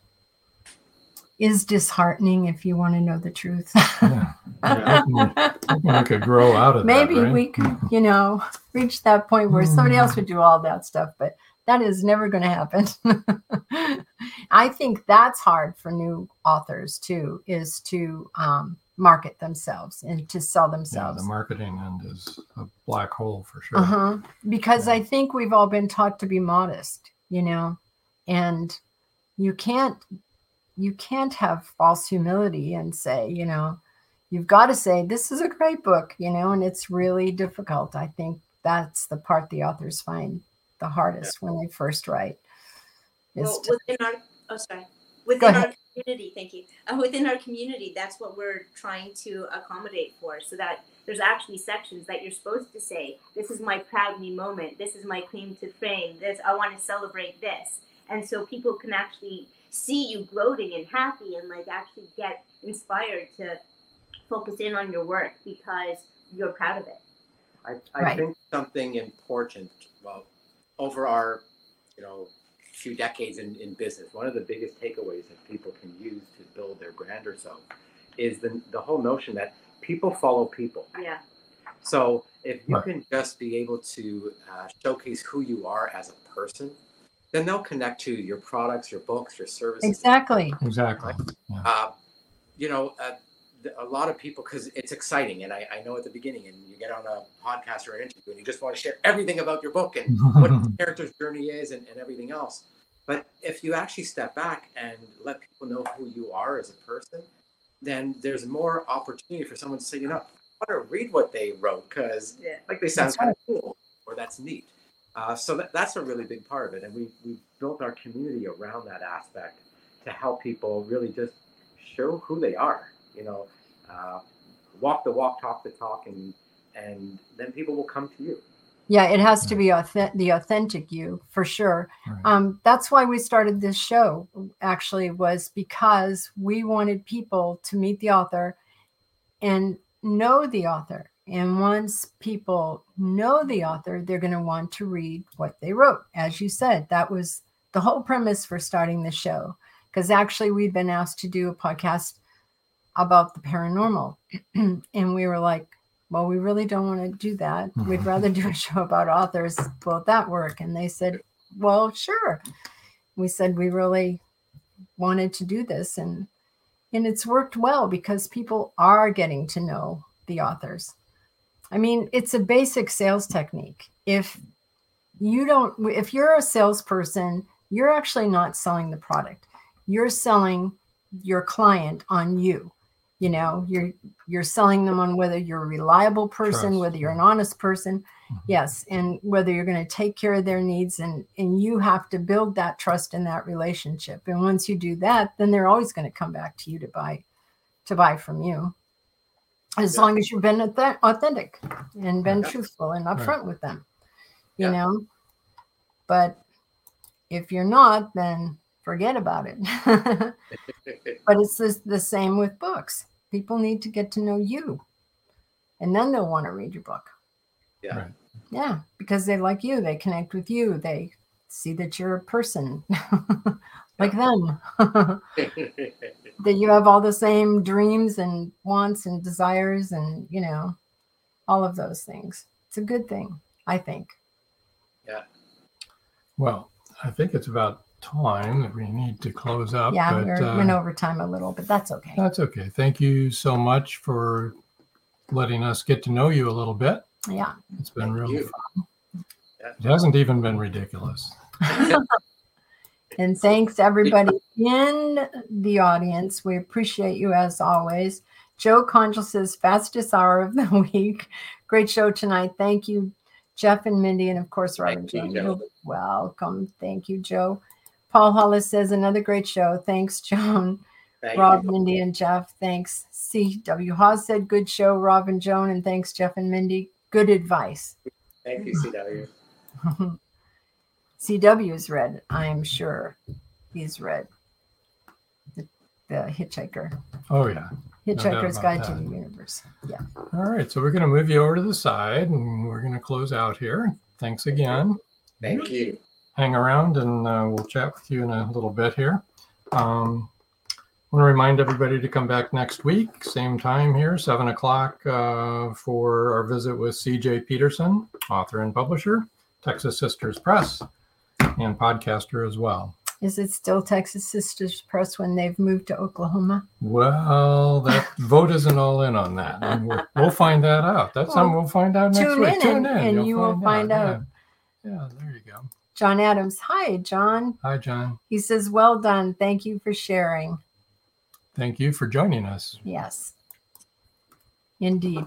is disheartening if you want to know the truth. Yeah, we could grow out of that, maybe right? we could you know reach that point where somebody else would do all that stuff but that is never going to happen i think that's hard for new authors too is to um, market themselves and to sell themselves. Yeah, the marketing end is a black hole for sure. uh-huh. because i think we've all been taught to be modest you know and you can't you can't have false humility and say you know you've got to say this is a great book you know and it's really difficult. I think that's the part the authors find the hardest when they first write. Is Well, to- within our, oh, sorry, within our community, thank you. Uh, within our community, that's what we're trying to accommodate for, so that there's actually sections that you're supposed to say, this is my proud me moment, this is my claim to fame, this I want to celebrate this. And so people can actually see you gloating and happy and like actually get inspired to focus in on your work because you're proud of it. I, I Right. think something important, well, over our, you know, few decades in, in business, one of the biggest takeaways that people can use to build their brand or so is the, the whole notion that people follow people. Yeah. So if you Right. can just be able to uh, showcase who you are as a person, then they'll connect to your products, your books, your services. exactly Exactly. Uh, you know, uh, th- a lot of people, because it's exciting, and I, I know at the beginning, and you get on a podcast or an interview, and you just want to share everything about your book and what the character's journey is and, and everything else. But if you actually step back and let people know who you are as a person, then there's more opportunity for someone to say, you know, I want to read what they wrote because, Yeah. like, they sound kind of cool or that's neat. Uh, so that, that's a really big part of it, and we we built our community around that aspect to help people really just show who they are. You know, uh, walk the walk, talk the talk, and and then people will come to you. Yeah, it has to be authentic, the authentic you for sure. Right. Um, that's why we started this show. Actually, was because we wanted people to meet the author and know the author. And once people know the author, they're going to want to read what they wrote. As you said, that was the whole premise for starting the show. because actually we've been asked to do a podcast about the paranormal. and we were like, well, we really don't want to do that. We'd mm-hmm. rather do a show about authors. Will that work? And they said, well, sure. We said we really wanted to do this and and it's worked well because people are getting to know the authors. I mean, it's a basic sales technique. If you don't if you're a salesperson, you're actually not selling the product. You're selling your client on you you know you're you're selling them on whether you're a reliable person Trust, whether you're an honest person mm-hmm. yes and whether you're going to take care of their needs and and you have to build that trust in that relationship. And once you do that then they're always going to come back to you to buy to buy from you. As long as you've been auth- authentic and been truthful and Right. upfront with them you know? But if you're not then forget about it but it's the, the same with books people need to get to know you and then they'll want to read your book Yeah. Right. yeah because they like you they connect with you they see that you're a person like them that you have all the same dreams and wants and desires and you know all of those things it's a good thing i think yeah. Well, I think it's about time that we need to close up. yeah but, we're, uh, went over time a little but that's okay That's okay. Thank you so much for letting us get to know you a little bit. yeah It's been really you. fun. It hasn't even been ridiculous. And thanks to everybody in the audience. We appreciate you as always. Joe Conjal fastest hour of the week. Great show tonight. Thank you, Jeff and Mindy, and of course, Robert you, Jones. Joe. You're Welcome. Thank you, Joe. Paul Hollis says, another great show. Thanks, Joan. Thank Rob, you. Mindy, and Jeff. Thanks. C.W. Hawes said, good show, Rob and Joan. And thanks, Jeff and Mindy. Good advice. Thank you, CW. CW is read, I am sure. He's read the, the Hitchhiker. Oh, yeah. No doubt Hitchhiker's about Guide to the Universe. Yeah. All right. So we're going to move you over to the side and we're going to close out here. Thanks again. Thank you. Hang around and uh, we'll chat with you in a little bit here. Um, I want to remind everybody to come back next week, same time here, seven o'clock, uh, for our visit with CJ Peterson, author and publisher, Texas Sisters Press, and podcaster as well. Is it still Texas Sisters Press when they've moved to Oklahoma? Well, that vote isn't all in on that. And we'll, we'll find that out. That's something we'll find out next Tune week. in and, and You'll you will find out. Yeah. yeah, there you go. John Adams. Hi, John. Hi, John. He says, Well done. Thank you for sharing. Thank you for joining us. Yes. Indeed.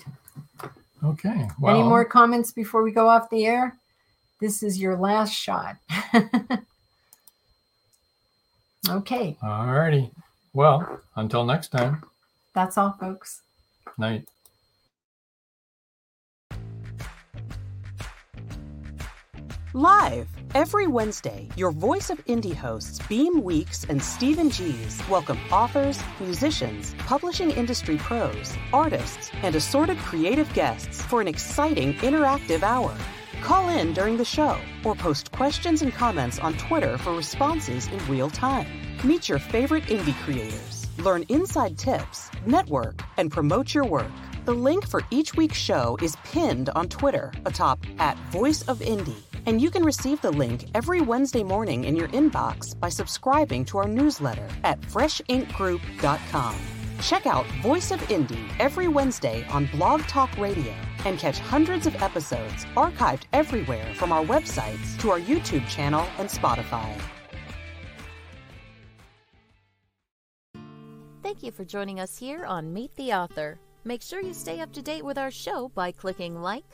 Okay. Well, Any more comments before we go off the air? This is your last shot. okay. All righty. Well, until next time, That's all, folks. night. Live every Wednesday, your voice of indie hosts Beem Weeks and Stephen Geez welcome authors, musicians, publishing industry pros, artists, and assorted creative guests for an exciting interactive hour. Call in during the show or post questions and comments on Twitter for responses in real time. Meet your favorite indie creators, learn inside tips, network, and promote your work. The link for each week's show is pinned on Twitter atop at Voice of Indie, and you can receive the link every Wednesday morning in your inbox by subscribing to our newsletter at freshinkgroup.com. Check out Voice of Indie every Wednesday on Blog Talk Radio and catch hundreds of episodes archived everywhere from our websites to our YouTube channel and Spotify. Thank you for joining us here on Meet the Author. Make sure you stay up to date with our show by clicking like,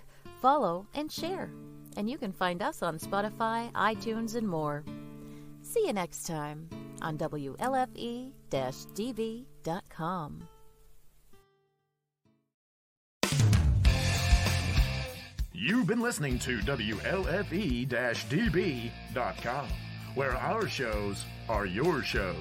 follow, and share. And you can find us on Spotify, iTunes, and more. See you next time on WLFE DV.com. You've been listening to WLFE DB.com, where our shows are your shows.